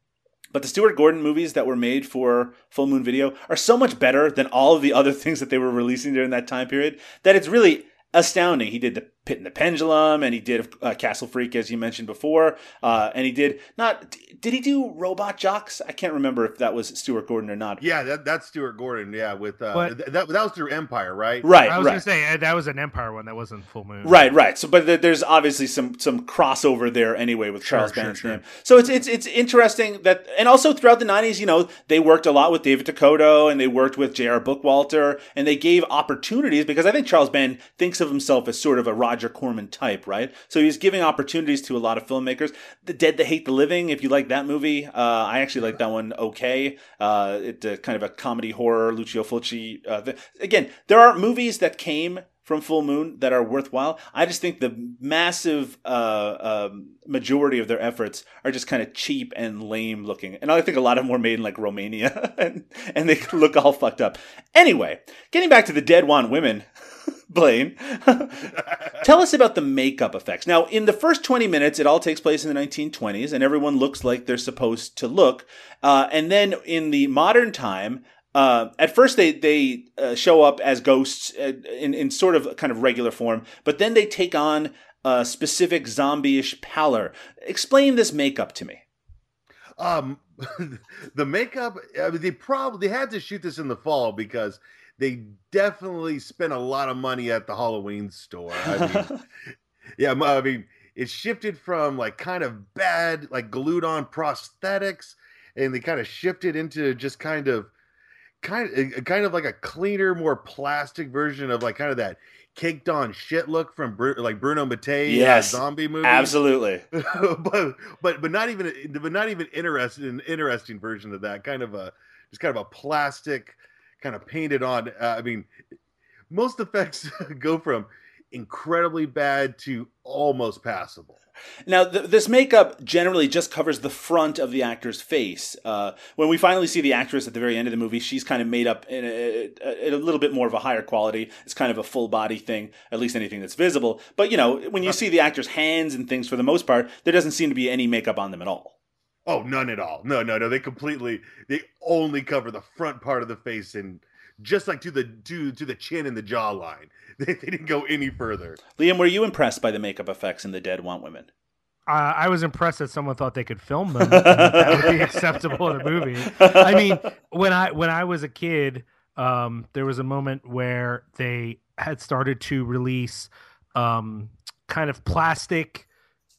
But the Stuart Gordon movies that were made for Full Moon Video are so much better than all of the other things that they were releasing during that time period that it's really astounding. He did the Pit and the Pendulum, and he did uh, Castle Freak, as you mentioned before, uh, and he did not. Did he do Robot Jox? I can't remember if that was Stuart Gordon or not. yeah, that, that's Stuart Gordon. Yeah, with uh, But- th- that that was through Empire, right? Right, I was right. gonna say that was an Empire one that wasn't Full Moon. Right, right. So, but th- there's obviously some some crossover there anyway with Sure, Charles sure, Band's sure. name. So it's it's it's interesting that, and also throughout the '90s, you know, they worked a lot with David DeCoteau and they worked with J.R. Bookwalter, and they gave opportunities because I think Charles Band thinks of himself as sort of a Roger Corman type, right? So he's giving opportunities to a lot of filmmakers. The Dead That Hate the Living, if you like that movie, uh, I actually like that one. Okay, uh, it uh, kind of a comedy horror, Lucio Fulci. Uh, th- again, there are movies that came from Full Moon that are worthwhile. I just think the massive uh, um, majority of their efforts are just kind of cheap and lame looking, and I think a lot of them were made in like Romania, and, and they look all fucked up. Anyway, getting back to the Dead Want Women, Blaine, tell us about the makeup effects. Now, in the first twenty minutes, it all takes place in the 1920s, and everyone looks like they're supposed to look, uh, and then in the modern time uh, at first they they uh, show up as ghosts uh, in in sort of kind of regular form, but then they take on a specific zombie-ish pallor. Explain this makeup to me. Um, the makeup. I mean, they probably they had to shoot this in the fall because they definitely spent a lot of money at the Halloween store. I mean, yeah, I mean, it shifted from like kind of bad, like glued on prosthetics, and they kind of shifted into just kind of, kind of, kind of like a cleaner, more plastic version of like kind of that caked on shit look from Bru- like Bruno Mattei Yes, zombie movie. Absolutely. but but but not even but not even interested an interesting version of that kind of a just kind of a plastic kind of painted on uh, i mean most effects go from incredibly bad to almost passable. Now, th- this makeup generally just covers the front of the actor's face. Uh, when we finally see the actress at the very end of the movie, she's kind of made up in a, a, a little bit more of a higher quality. It's kind of a full body thing, at least anything that's visible. But, you know, when you see the actor's hands and things for the most part, there doesn't seem to be any makeup on them at all. Oh, none at all. No, no, no. They completely they only cover the front part of the face and just like to the to to the chin and the jawline. They, they didn't go any further. Liam, were you impressed by the makeup effects in The Dead Want Women? Uh, I was impressed that someone thought they could film them. that, that would be acceptable in a movie. I mean, when I when I was a kid, um, there was a moment where they had started to release um, kind of plastic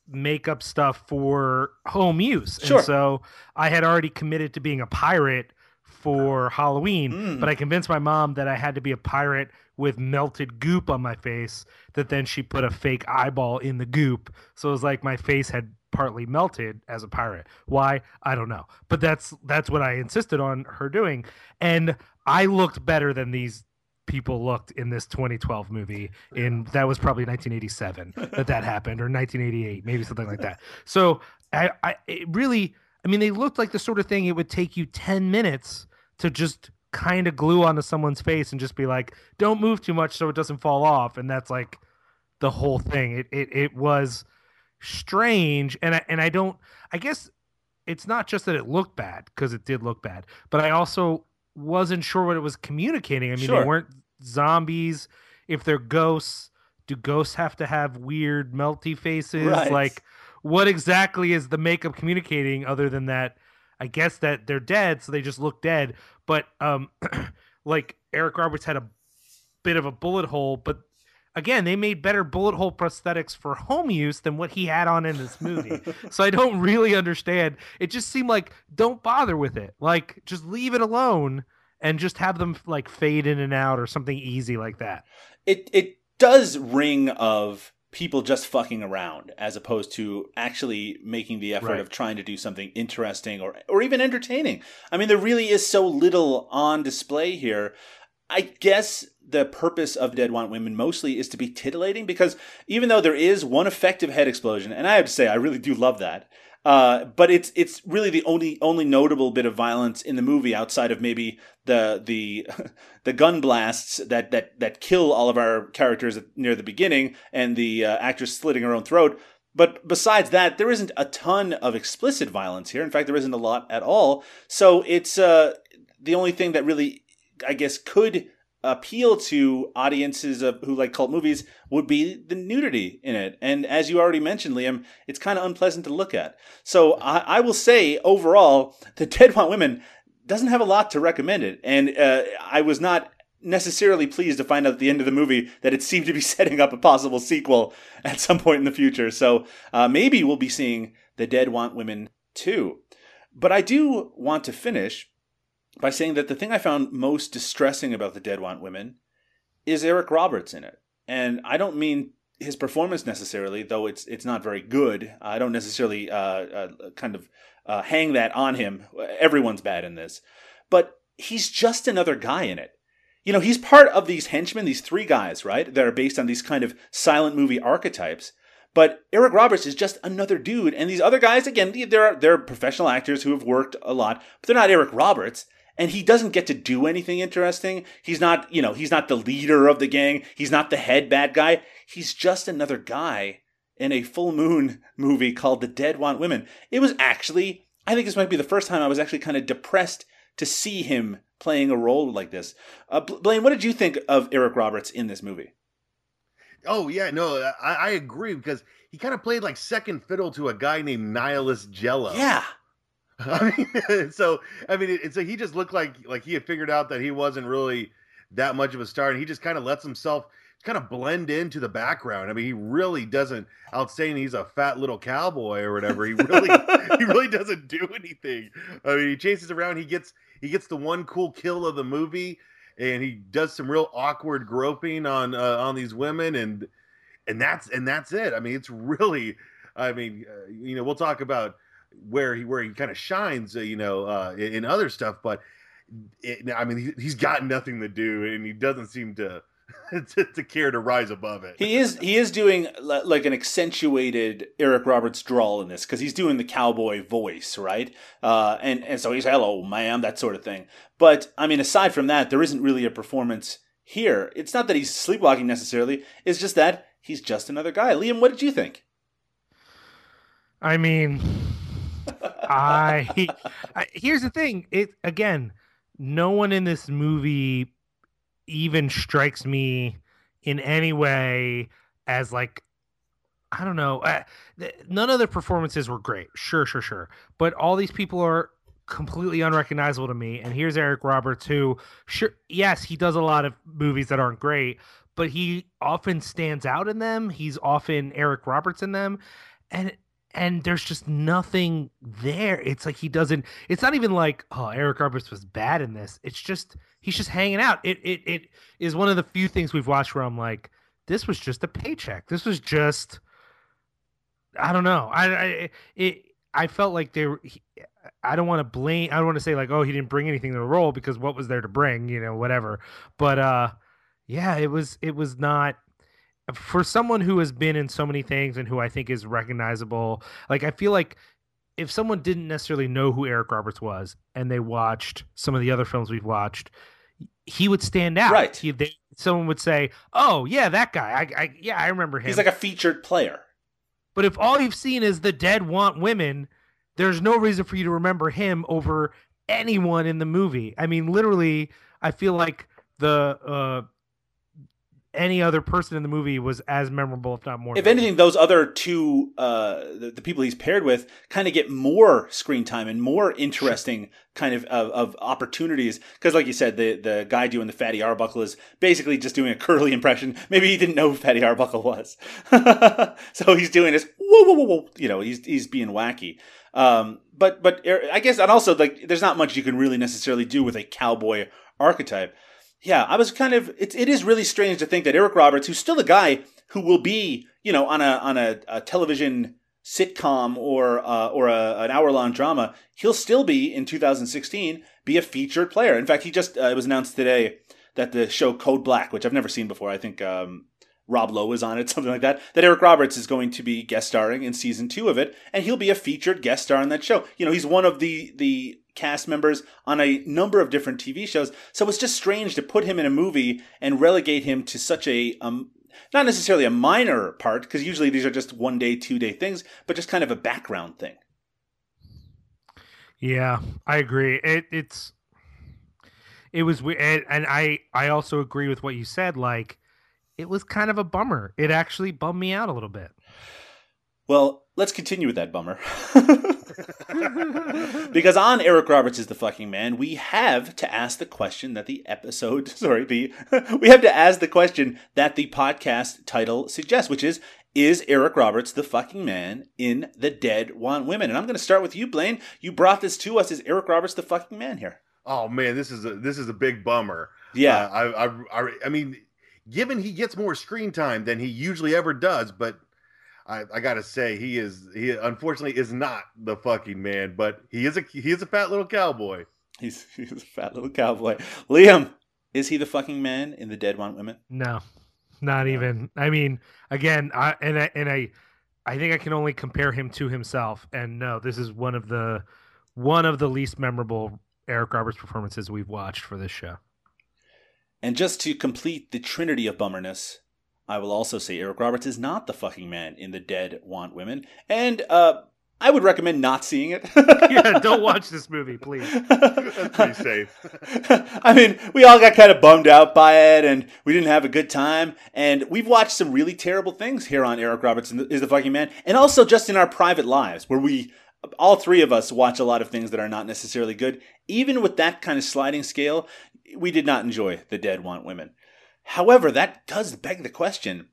makeup stuff for home use, Sure. and so I had already committed to being a pirate for Halloween, Mm. but I convinced my mom that I had to be a pirate with melted goop on my face. That then she put a fake eyeball in the goop, so it was like my face had partly melted as a pirate. Why? I don't know, but that's that's what I insisted on her doing, and I looked better than these people looked in this 2012 movie in that was probably 1987 that that happened or 1988 maybe something like that so i i it really i mean they looked like the sort of thing it would take you 10 minutes to just kind of glue onto someone's face and just be like don't move too much so it doesn't fall off. And that's like the whole thing. It it, it was strange and I, and I don't I guess it's not just that it looked bad because it did look bad but I also wasn't sure what it was communicating. I mean Sure. they weren't zombies. If they're ghosts do ghosts have to have weird melty faces? Right. like what exactly is the makeup communicating other than that I guess that they're dead so they just look dead but um like Eric Roberts had a bit of a bullet hole but again, they made better bullet hole prosthetics for home use than what he had on in this movie. so I don't really understand. It just seemed like don't bother with it. Like just leave it alone and just have them like fade in and out or something easy like that. it it does ring of people just fucking around as opposed to actually making the effort Right. of trying to do something interesting or or even entertaining. I mean, there really is so little on display here. I guess the purpose of Dead Want Women mostly is to be titillating because even though there is one effective head explosion, and I have to say I really do love that, uh, but it's it's really the only only notable bit of violence in the movie outside of maybe the the the gun blasts that that that kill all of our characters near the beginning and the uh, actress slitting her own throat. But besides that, there isn't a ton of explicit violence here. In fact, there isn't a lot at all. So it's uh, the only thing that really, I guess, could appeal to audiences of, who like cult movies would be the nudity in it. And as you already mentioned, Liam, it's kind of unpleasant to look at. So I, I will say overall, The Dead Want Women doesn't have a lot to recommend it. And uh, I was not necessarily pleased to find out at the end of the movie that it seemed to be setting up a possible sequel at some point in the future. So uh, maybe we'll be seeing The Dead Want Women 2. But I do want to finish by saying that the thing I found most distressing about The Dead Want Women is Eric Roberts in it. And I don't mean his performance necessarily, though it's it's not very good. I don't necessarily uh, uh, kind of uh, hang that on him. Everyone's bad in this, but he's just another guy in it. You know, he's part of these henchmen, these three guys, right? That are based on these kind of silent movie archetypes. But Eric Roberts is just another dude, and these other guys, again, they're they're professional actors who have worked a lot, but they're not Eric Roberts and he doesn't get to do anything interesting. He's not, you know, he's not the leader of the gang. He's not the head bad guy. He's just another guy in a full moon movie called The Dead Want Women. It was actually, I think this might be the first time I was actually kind of depressed to see him playing a role like this. Uh, Blaine, what did you think of Eric Roberts in this movie? Oh yeah, no, I, I agree because he kind of played like second fiddle to a guy named Nihilist Jello. Yeah. I mean, so I mean, it, so he just looked like like he had figured out that he wasn't really that much of a star, and he just kind of lets himself kind of blend into the background. I mean, he really doesn't. Out saying he's a fat little cowboy or whatever, he really he really doesn't do anything. I mean, he chases around. He gets he gets the one cool kill of the movie, and he does some real awkward groping on uh, on these women, and and that's and that's it. I mean, it's really. I mean, uh, you know, we'll talk about where he where he kind of shines, uh, you know, uh, in, in other stuff. But it, I mean, he, he's got nothing to do, and he doesn't seem to to, to care to rise above it. He is he is doing like an accentuated Eric Roberts drawl in this because he's doing the cowboy voice, right? Uh, and and so he's hello, ma'am, that sort of thing. But I mean, aside from that, there isn't really a performance here. It's not that he's sleepwalking necessarily. It's just that he's just another guy. Liam, what did you think? I mean, I, I here's the thing. It again, no one in this movie even strikes me in any way as like I don't know. Uh, th- none of the performances were great. Sure, sure, sure. But all these people are completely unrecognizable to me. And here's Eric Roberts, who, sure, yes, he does a lot of movies that aren't great, but he often stands out in them. He's often Eric Roberts in them, and and there's just nothing there. It's like he doesn't. It's not even like oh Eric Roberts was bad in this. It's just he's just hanging out. It it it is one of the few things we've watched where I'm like, this was just a paycheck. This was just. I don't know. I, I it I felt like they were. I don't want to blame. I don't want to say like, oh, he didn't bring anything to the role because what was there to bring? You know, whatever. But uh, yeah, it was. It was not for someone who has been in so many things and who I think is recognizable. Like I feel like if someone didn't necessarily know who Eric Roberts was and they watched some of the other films we've watched, he would stand out. Right. He, they, someone would say, "Oh yeah, that guy. I, I yeah, I remember him." He's like a featured player. But if all you've seen is the dead want women, there's no reason for you to remember him over anyone in the movie. I mean, literally, I feel like the uh any other person in the movie was as memorable, if not more. If anything, those other two, uh, the, the people he's paired with, kind of get more screen time and more interesting kind of of, of opportunities. Because, like you said, the the guy doing the Fatty Arbuckle is basically just doing a curly impression. Maybe he didn't know who Fatty Arbuckle was, so he's doing this. Whoa, whoa, whoa, whoa! You know, he's he's being wacky. Um, but but er, I guess, and also like, there's not much you can really necessarily do with a cowboy archetype. Yeah, I was kind of. It, it is really strange to think that Eric Roberts, who's still a guy who will be, you know, on a on a, a television sitcom or uh, or a, an hour long drama, he'll still be in 2016 be a featured player. In fact, he just uh, it was announced today that the show Code Black, which I've never seen before, I think um, Rob Lowe is on it, something like that. That Eric Roberts is going to be guest starring in season two of it, and he'll be a featured guest star on that show. You know, he's one of the the cast members on a number of different TV shows. So it's just strange to put him in a movie and relegate him to such a um, not necessarily a minor part because usually these are just one day, two day things, but just kind of a background thing. Yeah, I agree. It it's it was we- and, and I I also agree with what you said. Like it was kind of a bummer. It actually bummed me out a little bit. Well, let's continue with that bummer. because on Eric Roberts is the fucking man, we have to ask the question that the episode, sorry, the we have to ask the question that the podcast title suggests, which is is Eric Roberts the fucking man in The Dead Want Women? And I'm going to start with you, Blaine. You brought this to us. Is Eric Roberts the fucking man here? Oh man, this is a this is a big bummer. Yeah. Uh, I, I I I mean, given he gets more screen time than he usually ever does, but I, I gotta say he is he unfortunately is not the fucking man, but he is a he is a fat little cowboy. He's, he's a fat little cowboy. Liam, is he the fucking man in The Dead Want Women? No, not even. I mean, again, I and I, and I, I think I can only compare him to himself. And no, this is one of the one of the least memorable Eric Roberts performances we've watched for this show. And just to complete the trinity of bummerness, I will also say Eric Roberts is not the fucking man in The Dead Want Women. And uh, I would recommend not seeing it. yeah, don't watch this movie, please. That's pretty safe. I mean, we all got kind of bummed out by it, and we didn't have a good time. And we've watched some really terrible things here on Eric Roberts is the fucking man, and also just in our private lives, where we, all three of us, watch a lot of things that are not necessarily good. Even with that kind of sliding scale, we did not enjoy The Dead Want Women. However, that does beg the question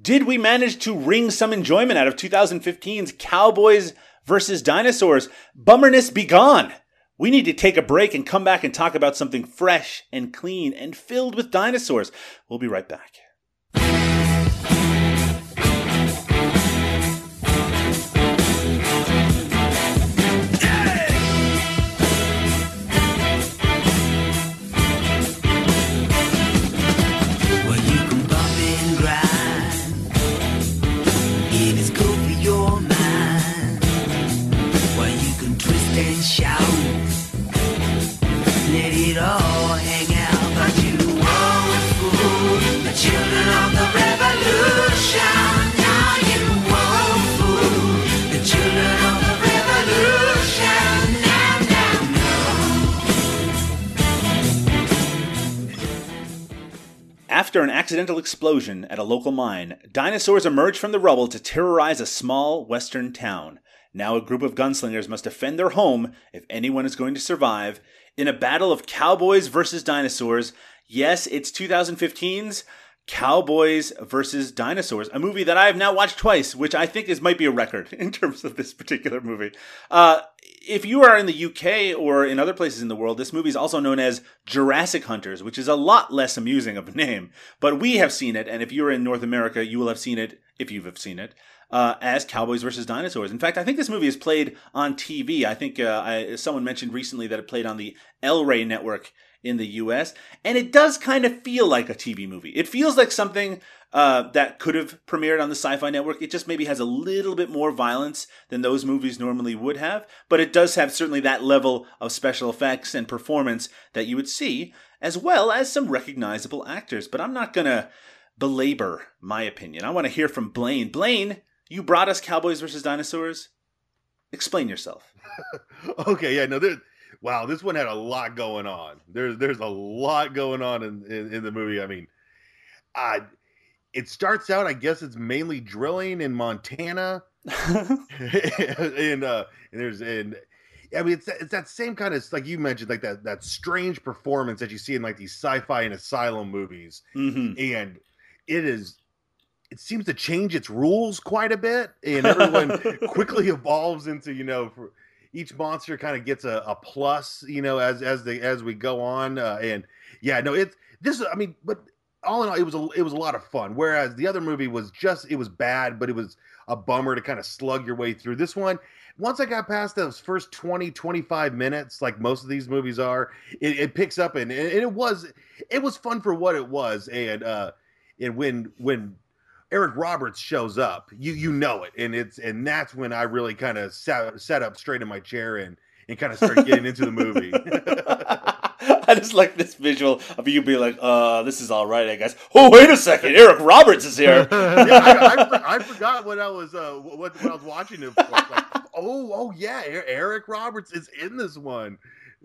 did we manage to wring some enjoyment out of 2015's Cowboys versus Dinosaurs? Bummerness be gone. We need to take a break and come back and talk about something fresh and clean and filled with dinosaurs. We'll be right back. After an accidental explosion at a local mine, dinosaurs emerge from the rubble to terrorize a small western town. Now a group of gunslingers must defend their home if anyone is going to survive in a battle of cowboys versus dinosaurs. Yes, it's 2015's Cowboys versus Dinosaurs, a movie that I have now watched twice, which I think is might be a record in terms of this particular movie. Uh, if you are in the UK or in other places in the world, this movie is also known as Jurassic Hunters, which is a lot less amusing of a name. But we have seen it, and if you're in North America, you will have seen it if you have seen it. Uh, as Cowboys versus Dinosaurs. In fact, I think this movie is played on TV. I think uh, I, someone mentioned recently that it played on the El Rey network in the US, and it does kind of feel like a TV movie. It feels like something uh, that could have premiered on the Sci Fi Network. It just maybe has a little bit more violence than those movies normally would have, but it does have certainly that level of special effects and performance that you would see, as well as some recognizable actors. But I'm not going to belabor my opinion. I want to hear from Blaine. Blaine, you brought us Cowboys versus Dinosaurs. Explain yourself. okay, yeah, no, there. Wow, this one had a lot going on. There's there's a lot going on in, in, in the movie. I mean, uh, it starts out, I guess it's mainly drilling in Montana, and uh, and there's and I mean it's it's that same kind of like you mentioned, like that that strange performance that you see in like these sci-fi and asylum movies, hmm and it is it seems to change its rules quite a bit and everyone quickly evolves into you know for each monster kind of gets a, a plus you know as as the as we go on uh, and yeah no it's this i mean but all in all it was a it was a lot of fun whereas the other movie was just it was bad but it was a bummer to kind of slug your way through. This one once i got past those first 20 25 minutes like most of these movies are it, it picks up and, and it was it was fun for what it was and uh and when when Eric Roberts shows up, you you know it, and it's and that's when I really kind of sat, sat up straight in my chair and and kind of started getting into the movie. I just like this visual of you being like, uh, this is all right, I guess. Oh, wait a second. Eric Roberts is here. yeah, I, I, I forgot what I was uh what, what I was watching it for. Like, oh oh yeah, Eric Roberts is in this one.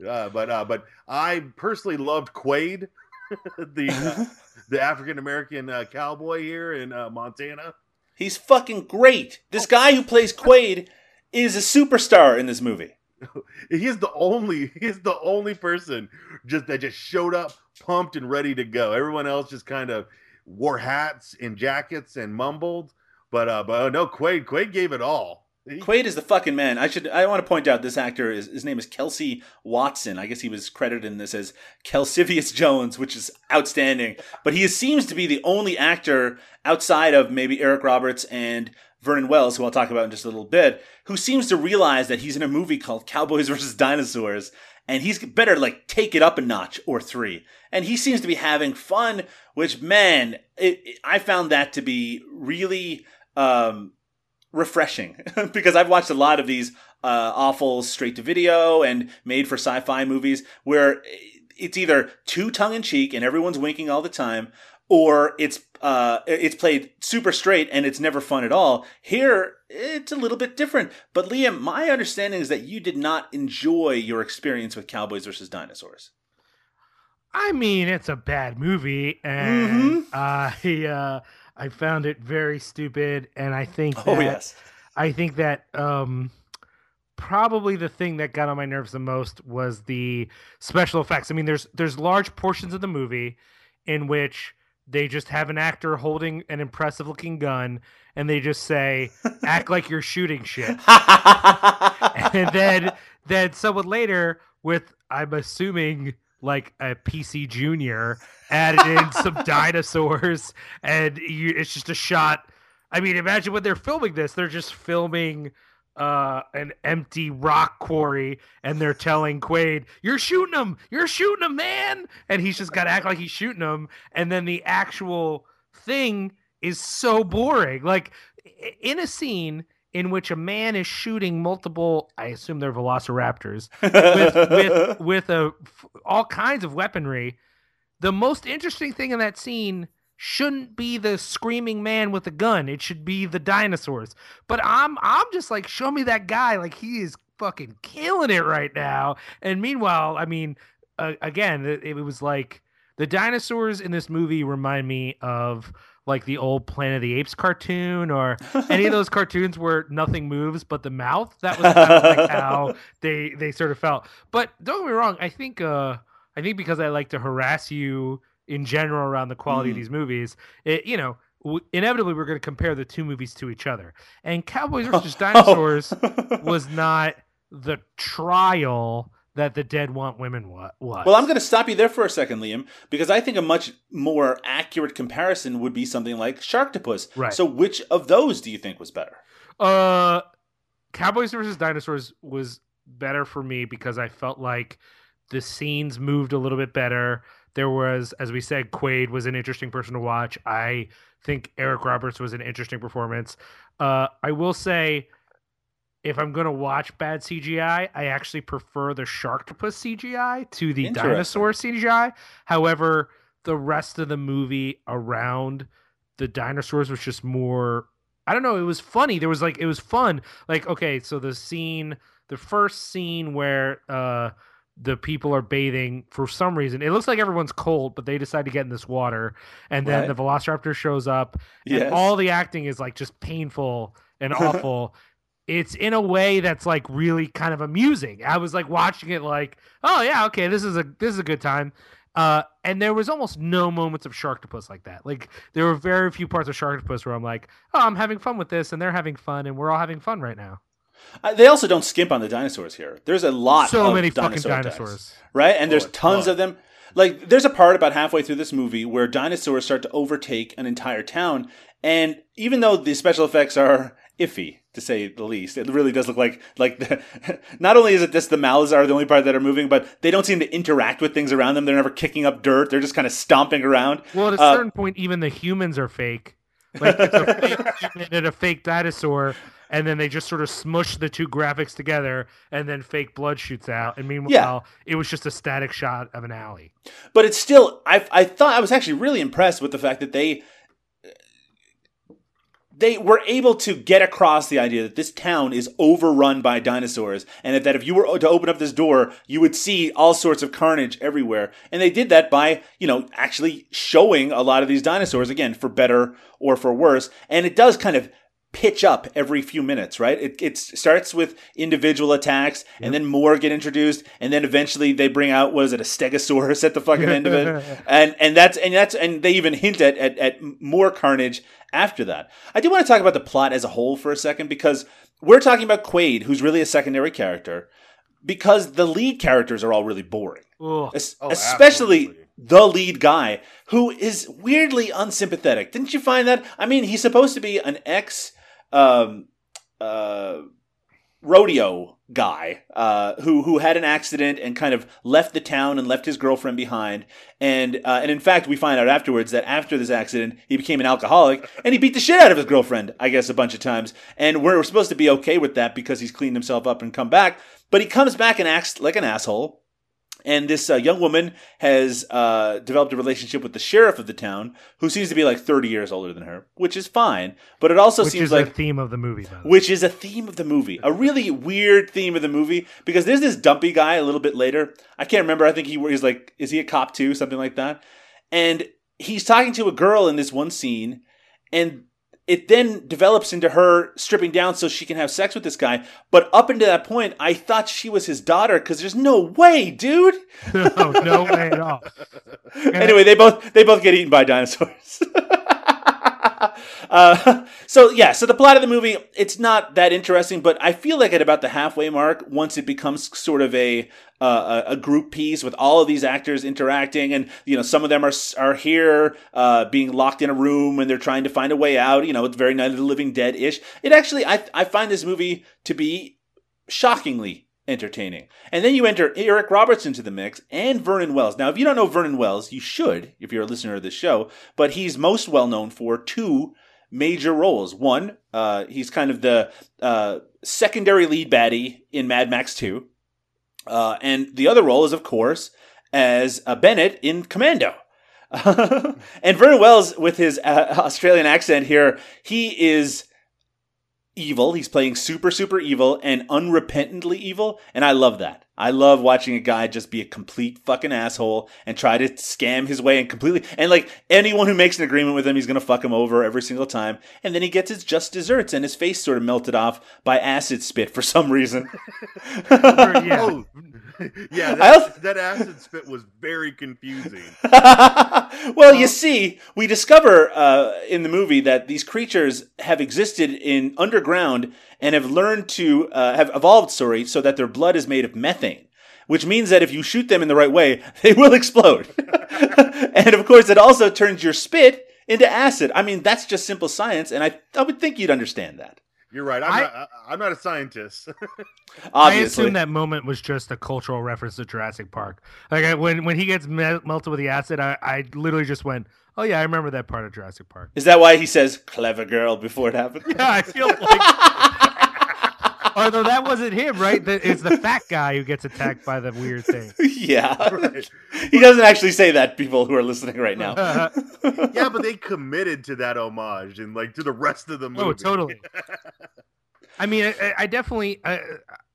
Uh, but uh, but I personally loved Quaid, the uh, the African American uh, cowboy here in uh, Montana. He's fucking great. This guy who plays Quaid is a superstar in this movie. He is the only he is the only person just that just showed up pumped and ready to go. Everyone else just kind of wore hats and jackets and mumbled. But uh but uh, no Quaid Quaid gave it all. Quaid is the fucking man. I should. I want to point out this actor is his name is Kelsey Watson. I guess he was credited in this as Kelsivius Jones, which is outstanding. But he seems to be the only actor outside of maybe Eric Roberts and Vernon Wells, who I'll talk about in just a little bit, who seems to realize that he's in a movie called Cowboys versus Dinosaurs, and he's better like take it up a notch or three. And he seems to be having fun, which man, it, it- I found that to be really. Um, refreshing because I've watched a lot of these uh, awful straight to video and made for sci fi movies where it's either too tongue in cheek and everyone's winking all the time, or it's uh, it's played super straight and it's never fun at all. Here, it's a little bit different. But Liam, my understanding is that you did not enjoy your experience with Cowboys versus Dinosaurs. I mean, it's a bad movie, and I uh, I found it very stupid, and I think that, Oh yes, I think that um, probably the thing that got on my nerves the most was the special effects. I mean, there's there's large portions of the movie in which they just have an actor holding an impressive looking gun, and they just say, "Act like you're shooting shit." and then then someone later with I'm assuming like a PC Junior added in some dinosaurs, and you, it's just a shot. I mean, imagine when they're filming this, they're just filming uh, an empty rock quarry, and they're telling Quaid, "You're shooting him, you're shooting him, man," and he's just got to act like he's shooting him, and then the actual thing is so boring. Like in a scene in which a man is shooting multiple, I assume they're velociraptors, with with with a all kinds of weaponry. The most interesting thing in that scene shouldn't be the screaming man with a gun. It should be the dinosaurs. But I'm I'm just like, show me that guy. Like he is fucking killing it right now. And meanwhile, I mean, uh, again, it, it was like the dinosaurs in this movie remind me of like the old Planet of the Apes cartoon or any of those cartoons where nothing moves but the mouth. That was kind of like how they they sort of felt. But don't get me wrong, I think uh I think because I like to harass you in general around the quality of Mhm. these movies, it you know, inevitably we're going to compare the two movies to each other. And Cowboys versus Dinosaurs was not the trial that the Dead Want Women wa- was. Well, I'm going to stop you there for a second, Liam, because I think a much more accurate comparison would be something like Sharktopus. Right. So, which of those do you think was better? Uh, Cowboys versus Dinosaurs was better for me because I felt like the scenes moved a little bit better. There was, as we said, Quaid was an interesting person to watch. I think Eric Roberts was an interesting performance. Uh, I will say, if I'm going to watch bad CGI, I actually prefer the Sharktopus CGI to the dinosaur CGI. However, the rest of the movie around the dinosaurs was just more I don't know, it was funny. There was like it was fun. Like okay, so the scene, the first scene where uh the people are bathing for some reason. It looks like everyone's cold, but they decide to get in this water and then Right. the velociraptor shows up Yes. and all the acting is like just painful and awful. It's in a way that's like really kind of amusing. I was like watching it like, oh yeah, okay, this is a this is a good time. Uh, and there was almost no moments of Sharktopus like that. Like there were very few parts of Sharktopus where I'm like, oh, I'm having fun with this, and they're having fun, and we're all having fun right now. Uh, they also don't skimp on the dinosaurs here. There's a lot So of many fucking dinosaur attacks, dinosaurs. right? And Oh, there's tons ton. of them. Like, there's a part about halfway through this movie where dinosaurs start to overtake an entire town. And even though the special effects are iffy, to say the least, it really does look like like the, not only is it just the mouths are the only part that are moving, but they don't seem to interact with things around them. They're never kicking up dirt. They're just kind of stomping around. Well, at a Uh, certain point, even the humans are fake. Like it's a fake human and a fake dinosaur, and then they just sort of smush the two graphics together, and then fake blood shoots out. And meanwhile, it was just a static shot of an alley. but it's still I I thought I was actually really impressed with the fact that they they were able to get across the idea that this town is overrun by dinosaurs and that if you were to open up this door you would see all sorts of carnage everywhere. And they did that by you know actually showing a lot of these dinosaurs again for better or for worse. And it does kind of pitch up every few minutes, right? It, it starts with individual attacks, and then more get introduced, and then eventually they bring out was it a Stegosaurus at the fucking end of it, and and that's and that's and they even hint at, at at more carnage after that. I do want to talk about the plot as a whole for a second because we're talking about Quaid, who's really a secondary character, because the lead characters are all really boring. Ugh. Es- Oh, especially absolutely. the lead guy who is weirdly unsympathetic. Didn't you find that? I mean, he's supposed to be an ex um, uh, rodeo guy uh, who who had an accident and kind of left the town and left his girlfriend behind. And uh, and in fact, we find out afterwards that after this accident, he became an alcoholic and he beat the shit out of his girlfriend. I guess a bunch of times. And we're supposed to be okay with that because he's cleaned himself up and come back. But he comes back and acts like an asshole. And this uh, young woman has uh, developed a relationship with the sheriff of the town, who seems to be like 30 years older than her, which is fine. But it also Which seems is like the theme of the movie, the which is a theme of the movie, a really weird theme of the movie because there's this dumpy guy a little bit later. I can't remember. I think he he's like, is he a cop too, something like that? And he's talking to a girl in this one scene, and it then develops into her stripping down so she can have sex with this guy. But up until that point, I thought she was his daughter because there's no way, dude. no, no way at all. anyway, they both they both get eaten by dinosaurs. uh, so yeah, so the plot of the movie it's not that interesting, but I feel like at about the halfway mark, once it becomes sort of a uh, a group piece with all of these actors interacting, and you know some of them are are here uh, being locked in a room and they're trying to find a way out. You know, it's very Night of the Living Dead ish. It actually I I find this movie to be shockingly entertaining. And then you enter Eric Roberts into the mix and Vernon Wells. Now, if you don't know Vernon Wells, you should if you're a listener of this show, but he's most well known for two major roles. One, uh, he's kind of the uh, secondary lead baddie in Mad Max 2. Uh, and the other role is, of course, as uh, Bennett in Commando. and Vernon Wells, with his uh, Australian accent here, he is evil. He's playing super, super evil and unrepentantly evil. And I love that. I love watching a guy just be a complete fucking asshole and try to scam his way and completely. And like anyone who makes an agreement with him, he's going to fuck him over every single time. And then he gets his just desserts and his face sort of melted off by acid spit for some reason. yeah. Oh, yeah, that, also- that acid spit was very confusing. well, you see, we discover uh, in the movie that these creatures have existed in underground and have learned to uh, have evolved. Sorry, so that their blood is made of methane, which means that if you shoot them in the right way, they will explode. and of course, it also turns your spit into acid. I mean, that's just simple science, and I I would think you'd understand that. You're right. I'm, I- not, I, I'm not a scientist. I assume that moment was just a cultural reference to Jurassic Park. Like I, when when he gets me- melted with the acid, I, I literally just went, "Oh yeah, I remember that part of Jurassic Park." is that why he says "clever girl" before it happened? Yeah, I feel like. Although that wasn't him, right? It's the fat guy who gets attacked by the weird thing. yeah, Right. he doesn't actually say that. People who are listening right now. Uh-huh. yeah, but they committed to that homage and like to the rest of the oh, movie. Oh, totally. I mean, I, I definitely, I,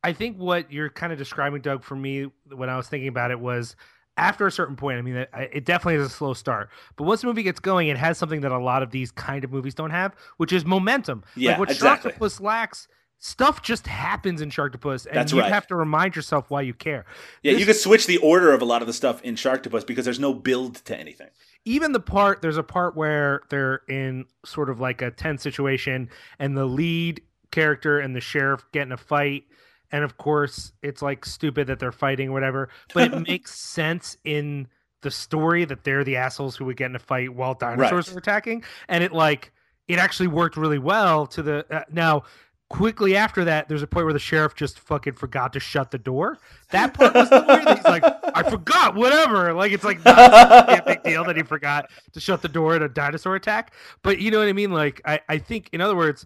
I think what you're kind of describing, Doug, for me when I was thinking about it was after a certain point. I mean, it, it definitely is a slow start, but once the movie gets going, it has something that a lot of these kind of movies don't have, which is momentum. Yeah, like what exactly. Sharktopus lacks. Stuff just happens in Sharktopus, and That's you right. have to remind yourself why you care. Yeah, This- you could switch the order of a lot of the stuff in Sharktopus because there's no build to anything. even the part there's a part where they're in sort of like a tense situation and the lead character and the sheriff get in a fight and of course it's like stupid that they're fighting or whatever but it makes sense in the story that they're the assholes who would get in a fight while dinosaurs Right. are attacking and it like it actually worked really well to the uh, now quickly after that there's a point where the sheriff just fucking forgot to shut the door. That part was the weird he's like i forgot whatever. Like it's like not a big deal that he forgot to shut the door at a dinosaur attack. But you know what i mean? Like i, I think in other words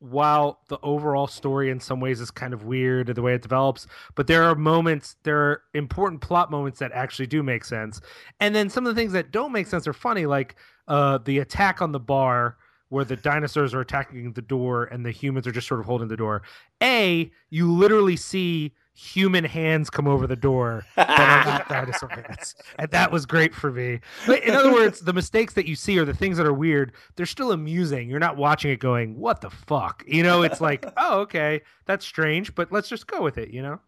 while the overall story in some ways is kind of weird the way it develops but there are moments there are important plot moments that actually do make sense. And then some of the things that don't make sense are funny like uh the attack on the bar where the dinosaurs are attacking the door and the humans are just sort of holding the door. A you literally see human hands come over the door are not dinosaur hands and that was great for me. But in other words the mistakes that you see are the things that are weird they're still amusing. You're not watching it going what the fuck? You know it's like oh okay that's strange but let's just go with it you know?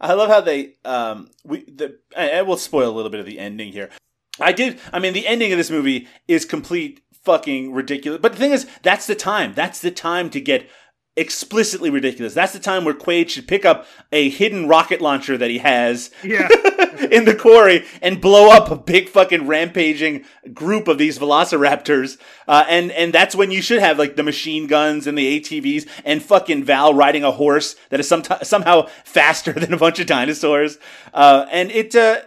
I love how they um we the I, I will spoil a little bit of the ending here. I did I mean the ending of this movie is complete fucking ridiculous. But the thing is that's the time. That's the time to get explicitly ridiculous. That's the time where Quaid should pick up a hidden rocket launcher that he has yeah in the quarry and blow up a big fucking rampaging group of these velociraptors. Uh, and, and that's when you should have like the machine guns and the ATVs and fucking Val riding a horse that is some somehow faster than a bunch of dinosaurs. Uh, and it, uh,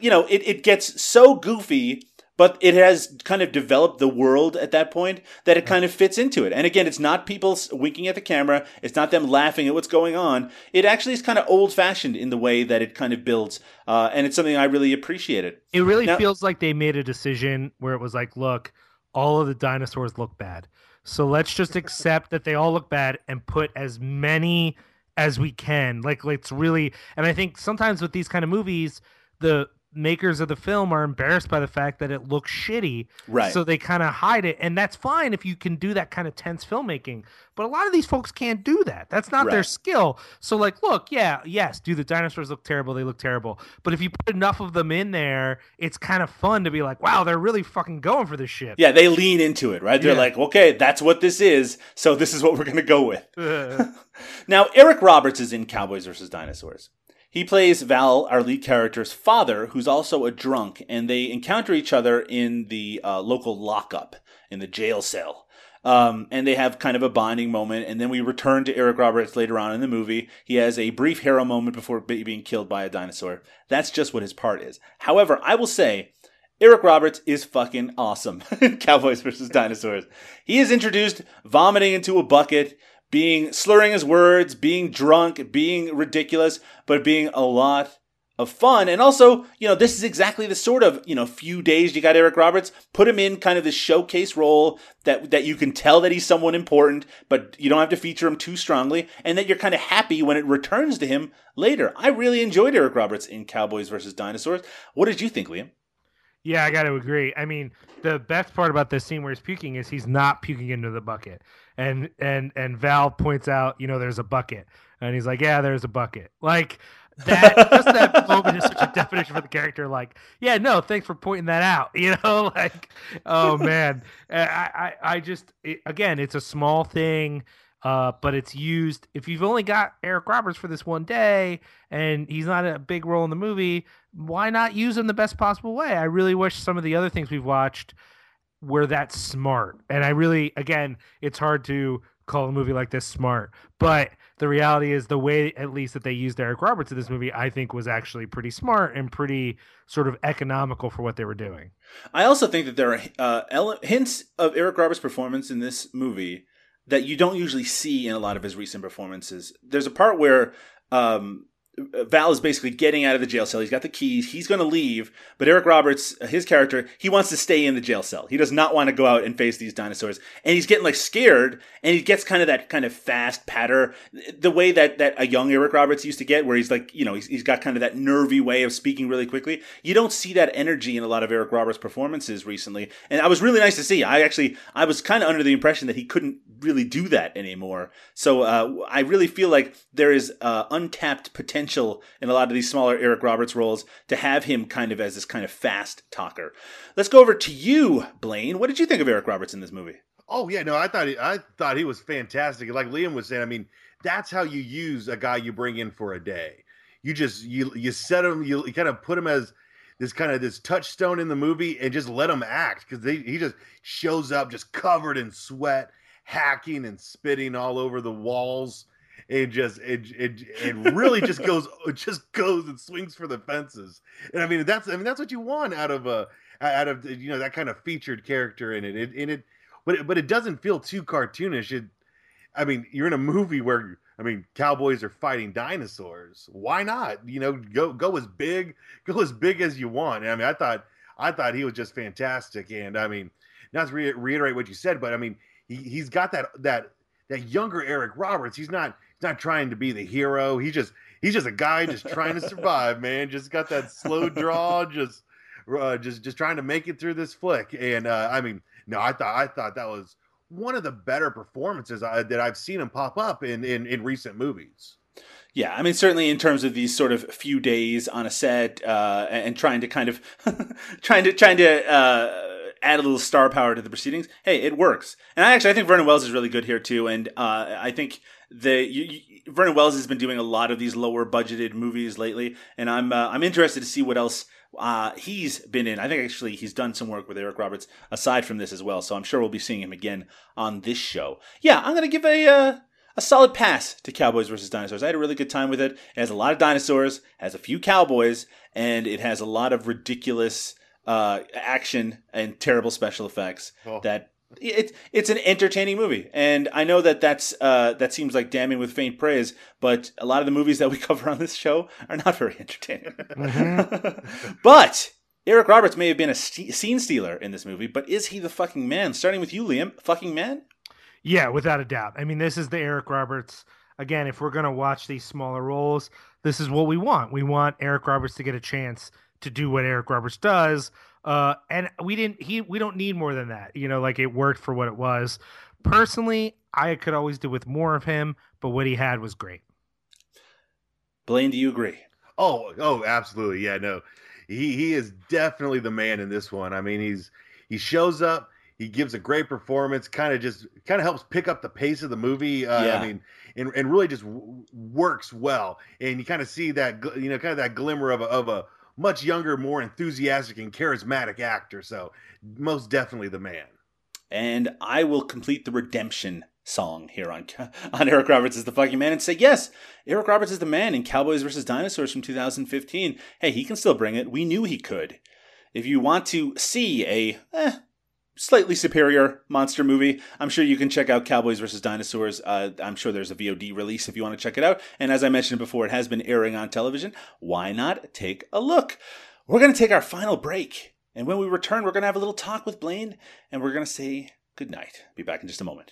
you know, it, it gets so goofy. But it has kind of developed the world at that point that it kind of fits into it. And again, it's not people winking at the camera. It's not them laughing at what's going on. It actually is kind of old fashioned in the way that it kind of builds. Uh, and it's something I really appreciated. It It really Now- feels like they made a decision where it was like, look, all of the dinosaurs look bad. So let's just accept that they all look bad and put as many as we can. Like let's really and I think sometimes with these kind of movies, the makers of the film are embarrassed by the fact that it looks shitty. Right. So they kind of hide it. And that's fine if you can do that kind of tense filmmaking. But a lot of these folks can't do that. That's not their skill. So like, look, yeah, yes, do the dinosaurs look terrible? They look terrible. But if you put enough of them in there, it's kind of fun to be like, wow, they're really fucking going for this shit. Yeah, they lean into it, right? They're Yeah. like, okay, that's what this is, so this is what we're going to go with. Now, Eric Roberts is in Cowboys vs. Dinosaurs. He plays Val, our lead character's father, who's also a drunk, and they encounter each other in the uh, local lockup, in the jail cell. Um, and they have kind of a bonding moment, and then we return to Eric Roberts later on in the movie. He has a brief hero moment before being killed by a dinosaur. That's just what his part is. However, I will say, Eric Roberts is fucking awesome Cowboys vs. Dinosaurs. He is introduced vomiting into a bucket, being slurring his words, being drunk, being ridiculous, but being a lot of fun. And also, you know, this is exactly the sort of, you know, few days you got Eric Roberts, put him in kind of this showcase role that that you can tell that he's someone important, but you don't have to feature him too strongly, and that you're kind of happy when it returns to him later. I really enjoyed Eric Roberts in Cowboys versus Dinosaurs. What did you think, Liam? Yeah, I got to agree. I mean, the best part about this scene where he's puking is he's not puking into the bucket, and and and Val points out, you know, there's a bucket, and he's like, yeah, there's a bucket. Like that, just that moment is such a definition for the character. Like, yeah, no, thanks for pointing that out. You know, like, oh man, I I, I just it, again, it's a small thing. Uh, but it's used if you've only got Eric Roberts for this one day and he's not a big role in the movie, why not use him the best possible way? I really wish some of the other things we've watched were that smart. And I really, again, it's hard to call a movie like this smart, but the reality is the way, at least, that they used Eric Roberts in this movie, I think was actually pretty smart and pretty sort of economical for what they were doing. I also think that there are uh, ele- hints of Eric Roberts' performance in this movie that you don't usually see in a lot of his recent performances. There's a part where um, Val is basically getting out of the jail cell. He's got the keys. He's going to leave, but Eric Roberts, his character, he wants to stay in the jail cell. He does not want to go out and face these dinosaurs, and he's getting like scared, and he gets kind of that kind of fast patter, the way that that a young Eric Roberts used to get, where he's like, you know, he's, he's got kind of that nervy way of speaking really quickly. You don't see that energy in a lot of Eric Roberts performances recently, and I was really nice to see. I actually, I was kind of under the impression that he couldn't really do that anymore. So uh, I really feel like there is uh, untapped potential in a lot of these smaller Eric Roberts roles to have him kind of as this kind of fast talker. Let's go over to you, Blaine. What did you think of Eric Roberts in this movie? Oh yeah, no, I thought he, I thought he was fantastic. Like Liam was saying, I mean, that's how you use a guy you bring in for a day. You just you you set him, you, you kind of put him as this kind of this touchstone in the movie, and just let him act because he just shows up just covered in sweat, hacking and spitting all over the walls. It just it it, it really just goes it just goes and swings for the fences. And I mean that's I mean that's what you want out of a out of you know that kind of featured character in it. It in it but it, but it doesn't feel too cartoonish. It, I mean, you're in a movie where I mean, cowboys are fighting dinosaurs. Why not? You know, go go as big, go as big as you want. And I mean, I thought I thought he was just fantastic, and I mean, not to re- reiterate what you said, but I mean, he he's got that that that younger Eric Roberts. He's not not trying to be the hero. He just he's just a guy just trying to survive, man. Just got that slow draw, just uh, just just trying to make it through this flick. And uh, I mean, no, I thought I thought that was one of the better performances I, that I've seen him pop up in in, in recent movies. Yeah, I mean, certainly in terms of these sort of few days on a set uh, and trying to kind of trying to trying to uh, add a little star power to the proceedings. Hey, it works, and I actually I think Vernon Wells is really good here too, and uh, I think the you, you, Vernon Wells has been doing a lot of these lower budgeted movies lately, and I'm uh, I'm interested to see what else uh, he's been in. I think actually he's done some work with Eric Roberts aside from this as well. So I'm sure we'll be seeing him again on this show. Yeah, I'm gonna give a uh, a solid pass to Cowboys versus Dinosaurs. I had a really good time with it. It has a lot of dinosaurs, has a few cowboys, and it has a lot of ridiculous uh, action and terrible special effects Oh. that it's it's an entertaining movie, and I know that that's uh, that seems like damning with faint praise, but a lot of the movies that we cover on this show are not very entertaining. but Eric Roberts may have been a st- scene stealer in this movie, but is he the fucking man? Starting with you, Liam, fucking man. Yeah, without a doubt. I mean, this is the Eric Roberts. Again, if we're going to watch these smaller roles, this is what we want. We want Eric Roberts to get a chance to do what Eric Roberts does. Uh, and we didn't, he, we don't need more than that. You know, like it worked for what it was. Personally, I could always do with more of him, but what he had was great. Blaine, do you agree? Oh, oh, absolutely. Yeah, no. He he is definitely the man in this one. I mean, he's he shows up, he gives a great performance, kind of just kind of helps pick up the pace of the movie. Uh, Yeah. I mean, and, and really just w- works well. And you kind of see that you know, kind of that glimmer of a, of a much younger, more enthusiastic and charismatic actor. So, most definitely the man. and I will complete the redemption song here on on Eric Roberts is the fucking man and say yes, Eric Roberts is the man in Cowboys versus Dinosaurs from 2015. Hey, he can still bring it. We knew he could. If you want to see a eh, slightly superior monster movie. I'm sure you can check out Cowboys vs. Dinosaurs. Uh, I'm sure there's a VOD release if you want to check it out. And as I mentioned before, it has been airing on television. Why not take a look? We're going to take our final break. And when we return, we're going to have a little talk with Blaine and we're going to say goodnight. Be back in just a moment.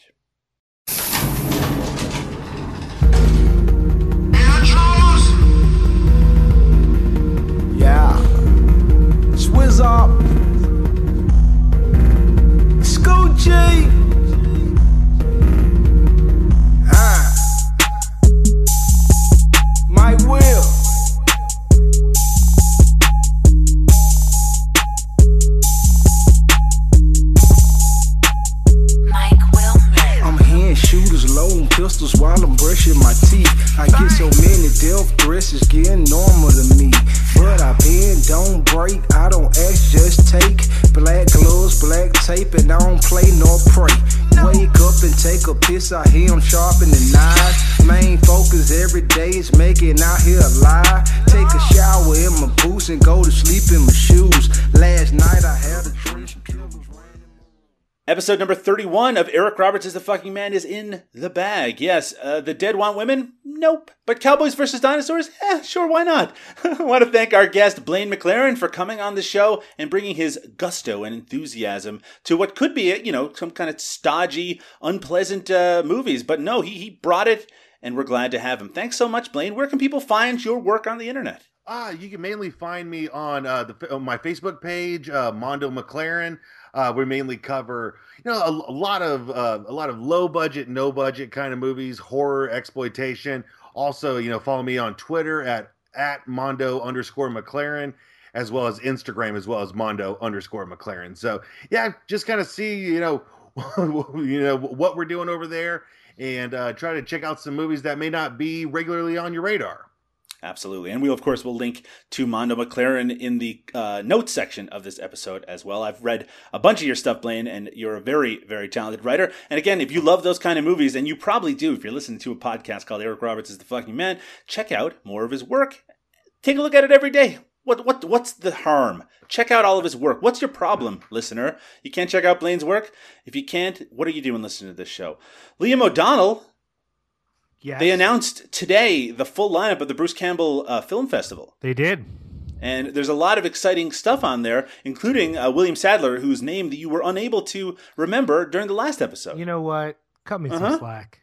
Yeah. Swizz up. Scoochie. While I'm brushing my teeth. I get so many death threats, it's getting normal to me. But I bend, don't break, I don't ask, just take. Black gloves, black tape, and I don't play nor pray. Wake up and take a piss, I hear 'em sharpen the knives. Main focus every day is making out here alive. Take a shower in my boots and go to sleep in my shoes. Last night I had a dream. Episode number 31 of Eric Roberts is the Fucking Man is in the bag. Yes, uh, the dead want women? Nope. But Cowboys versus Dinosaurs? Eh, sure, why not? I want to thank our guest, Blaine McLaren, for coming on the show and bringing his gusto and enthusiasm to what could be, you know, some kind of stodgy, unpleasant uh, movies. But no, he, he brought it, and we're glad to have him. Thanks so much, Blaine. Where can people find your work on the internet? Ah, you can mainly find me on uh, the on my Facebook page, uh, Mondo McLaren. Uh, we mainly cover, you know, a, a lot of uh, a lot of low budget, no budget kind of movies, horror, exploitation. Also, you know, follow me on Twitter at at Mondo underscore McLaren, as well as Instagram, as well as Mondo underscore McLaren. So yeah, just kind of see, you know, you know what we're doing over there, and uh, try to check out some movies that may not be regularly on your radar. Absolutely. And we, of course, will link to Mondo McLaren in the uh, notes section of this episode as well. I've read a bunch of your stuff, Blaine, and you're a very, very talented writer. And again, if you love those kind of movies, and you probably do if you're listening to a podcast called Eric Roberts is the Fucking Man, check out more of his work. Take a look at it every day. What, what, what's the harm? Check out all of his work. What's your problem, listener? You can't check out Blaine's work? If you can't, what are you doing listening to this show? Liam O'Donnell Yes. they announced today the full lineup of the Bruce Campbell uh, Film Festival. They did. And there's a lot of exciting stuff on there, including uh, William Sadler, whose name that you were unable to remember during the last episode. You know what? Cut me Uh-huh. some slack.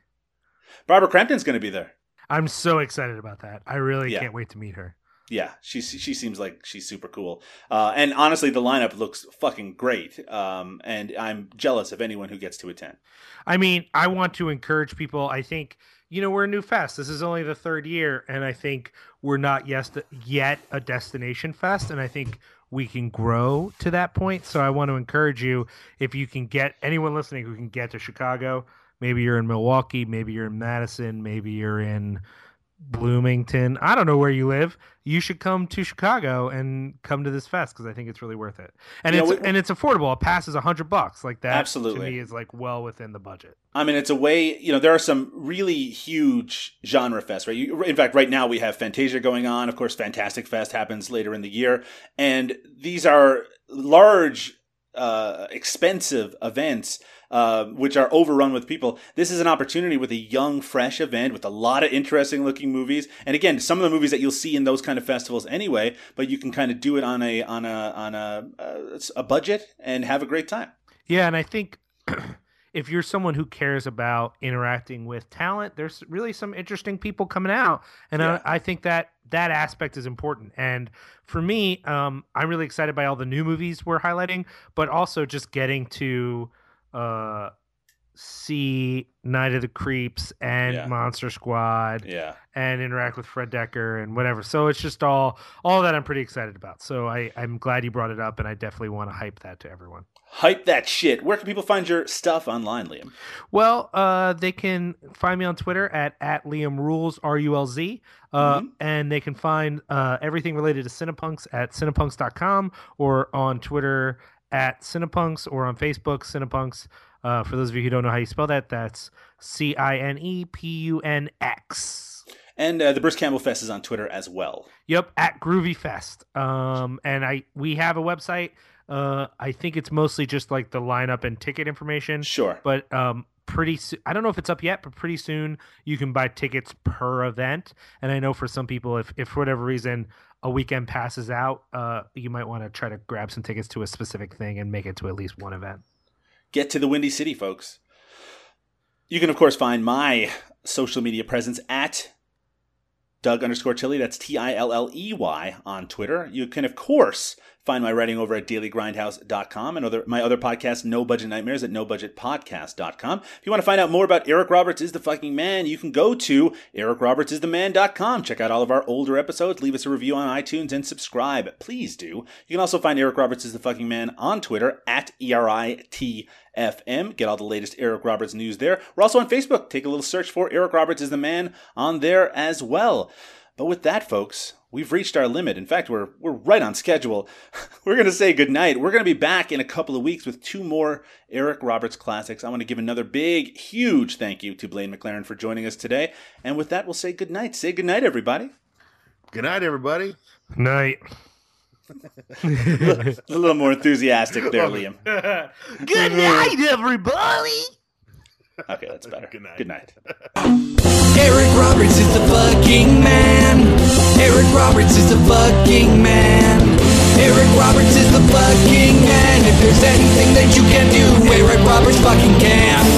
Barbara Crampton's going to be there. I'm so excited about that. I really Yeah. can't wait to meet her. Yeah, she she seems like she's super cool. Uh, and honestly, the lineup looks fucking great. Um, and I'm jealous of anyone who gets to attend. I mean, I want to encourage people. I think, you know, we're a new fest. This is only the third year, and I think we're not yes, yet a destination fest. And I think we can grow to that point. So I want to encourage you if you can get anyone listening who can get to Chicago, maybe you're in Milwaukee, maybe you're in Madison, maybe you're in Bloomington. I don't know where you live. You should come to Chicago and come to this fest because I think it's really worth it. And You know, it's we- and it's affordable. A pass is a hundred bucks. Like that Absolutely. to me is like well within the budget. I mean, it's a way, you know, there are some really huge genre fests, right? You, in fact, right now we have Fantasia going on. Of course, Fantastic Fest happens later in the year. And these are large, uh, expensive events, uh, which are overrun with people. This is an opportunity with a young, fresh event with a lot of interesting looking movies. And again, some of the movies that you'll see in those kind of festivals anyway, but you can kind of do it on a, on a, on a, uh, a budget and have a great time. Yeah, and I think if you're someone who cares about interacting with talent, there's really some interesting people coming out, and Yeah. I, I think that that aspect is important. And for me, um, I'm really excited by all the new movies we're highlighting, but also just getting to uh, see Night of the Creeps and Yeah. Monster Squad Yeah. and interact with Fred Dekker and whatever. So it's just all all that I'm pretty excited about. So I, I'm glad you brought it up, and I definitely want to hype that to everyone. Hype that shit. Where can people find your stuff online, Liam? Well, uh, they can find me on Twitter at at Liam Rules R U L Z, uh, Mhm. and they can find uh, everything related to Cinepunx at cinepunx.com or on Twitter at Cinepunx or on Facebook Cinepunx. Uh, for those of you who don't know how you spell that, that's C I N E P U N X. And uh, the Bruce Campbell Fest is on Twitter as well. Yep, at Groovy Fest. Um, and I we have a website. Uh, I think it's mostly just like the lineup and ticket information. Sure. But um, pretty soon, I don't know if it's up yet, but pretty soon you can buy tickets per event. And I know for some people, if, if for whatever reason a weekend passes out, uh, you might want to try to grab some tickets to a specific thing and make it to at least one event. Get to the Windy City, folks. You can, of course, find my social media presence at Doug underscore Tilley. That's T I L L E Y on Twitter. You can, of course, find my writing over at dailygrindhouse.com and other, my other podcast, No Budget Nightmares, at nobudgetpodcast.com. If you want to find out more about Eric Roberts is the fucking man, you can go to ericrobertsistheman.com. Check out all of our older episodes, leave us a review on iTunes, and subscribe. Please do. You can also find Eric Roberts is the fucking man on Twitter at E R I T FM. Get all the latest Eric Roberts news there. We're also on Facebook. Take a little search for Eric Roberts is the man on there as well. But with that, folks, we've reached our limit. In fact, we're we're right on schedule. We're going to say goodnight. We're going to be back in a couple of weeks with two more Eric Roberts classics. I want to give another big, huge thank you to Blaine McLaren for joining us today. And with that, we'll say goodnight. Say goodnight, everybody. Good night, everybody. Night. A little more enthusiastic there, Liam. Good night, everybody. Okay, that's better. Good night. Good night. Eric Roberts is the fucking man. Eric Roberts is the fucking man. Eric Roberts is the fucking man. If there's anything that you can do, Eric Roberts fucking can.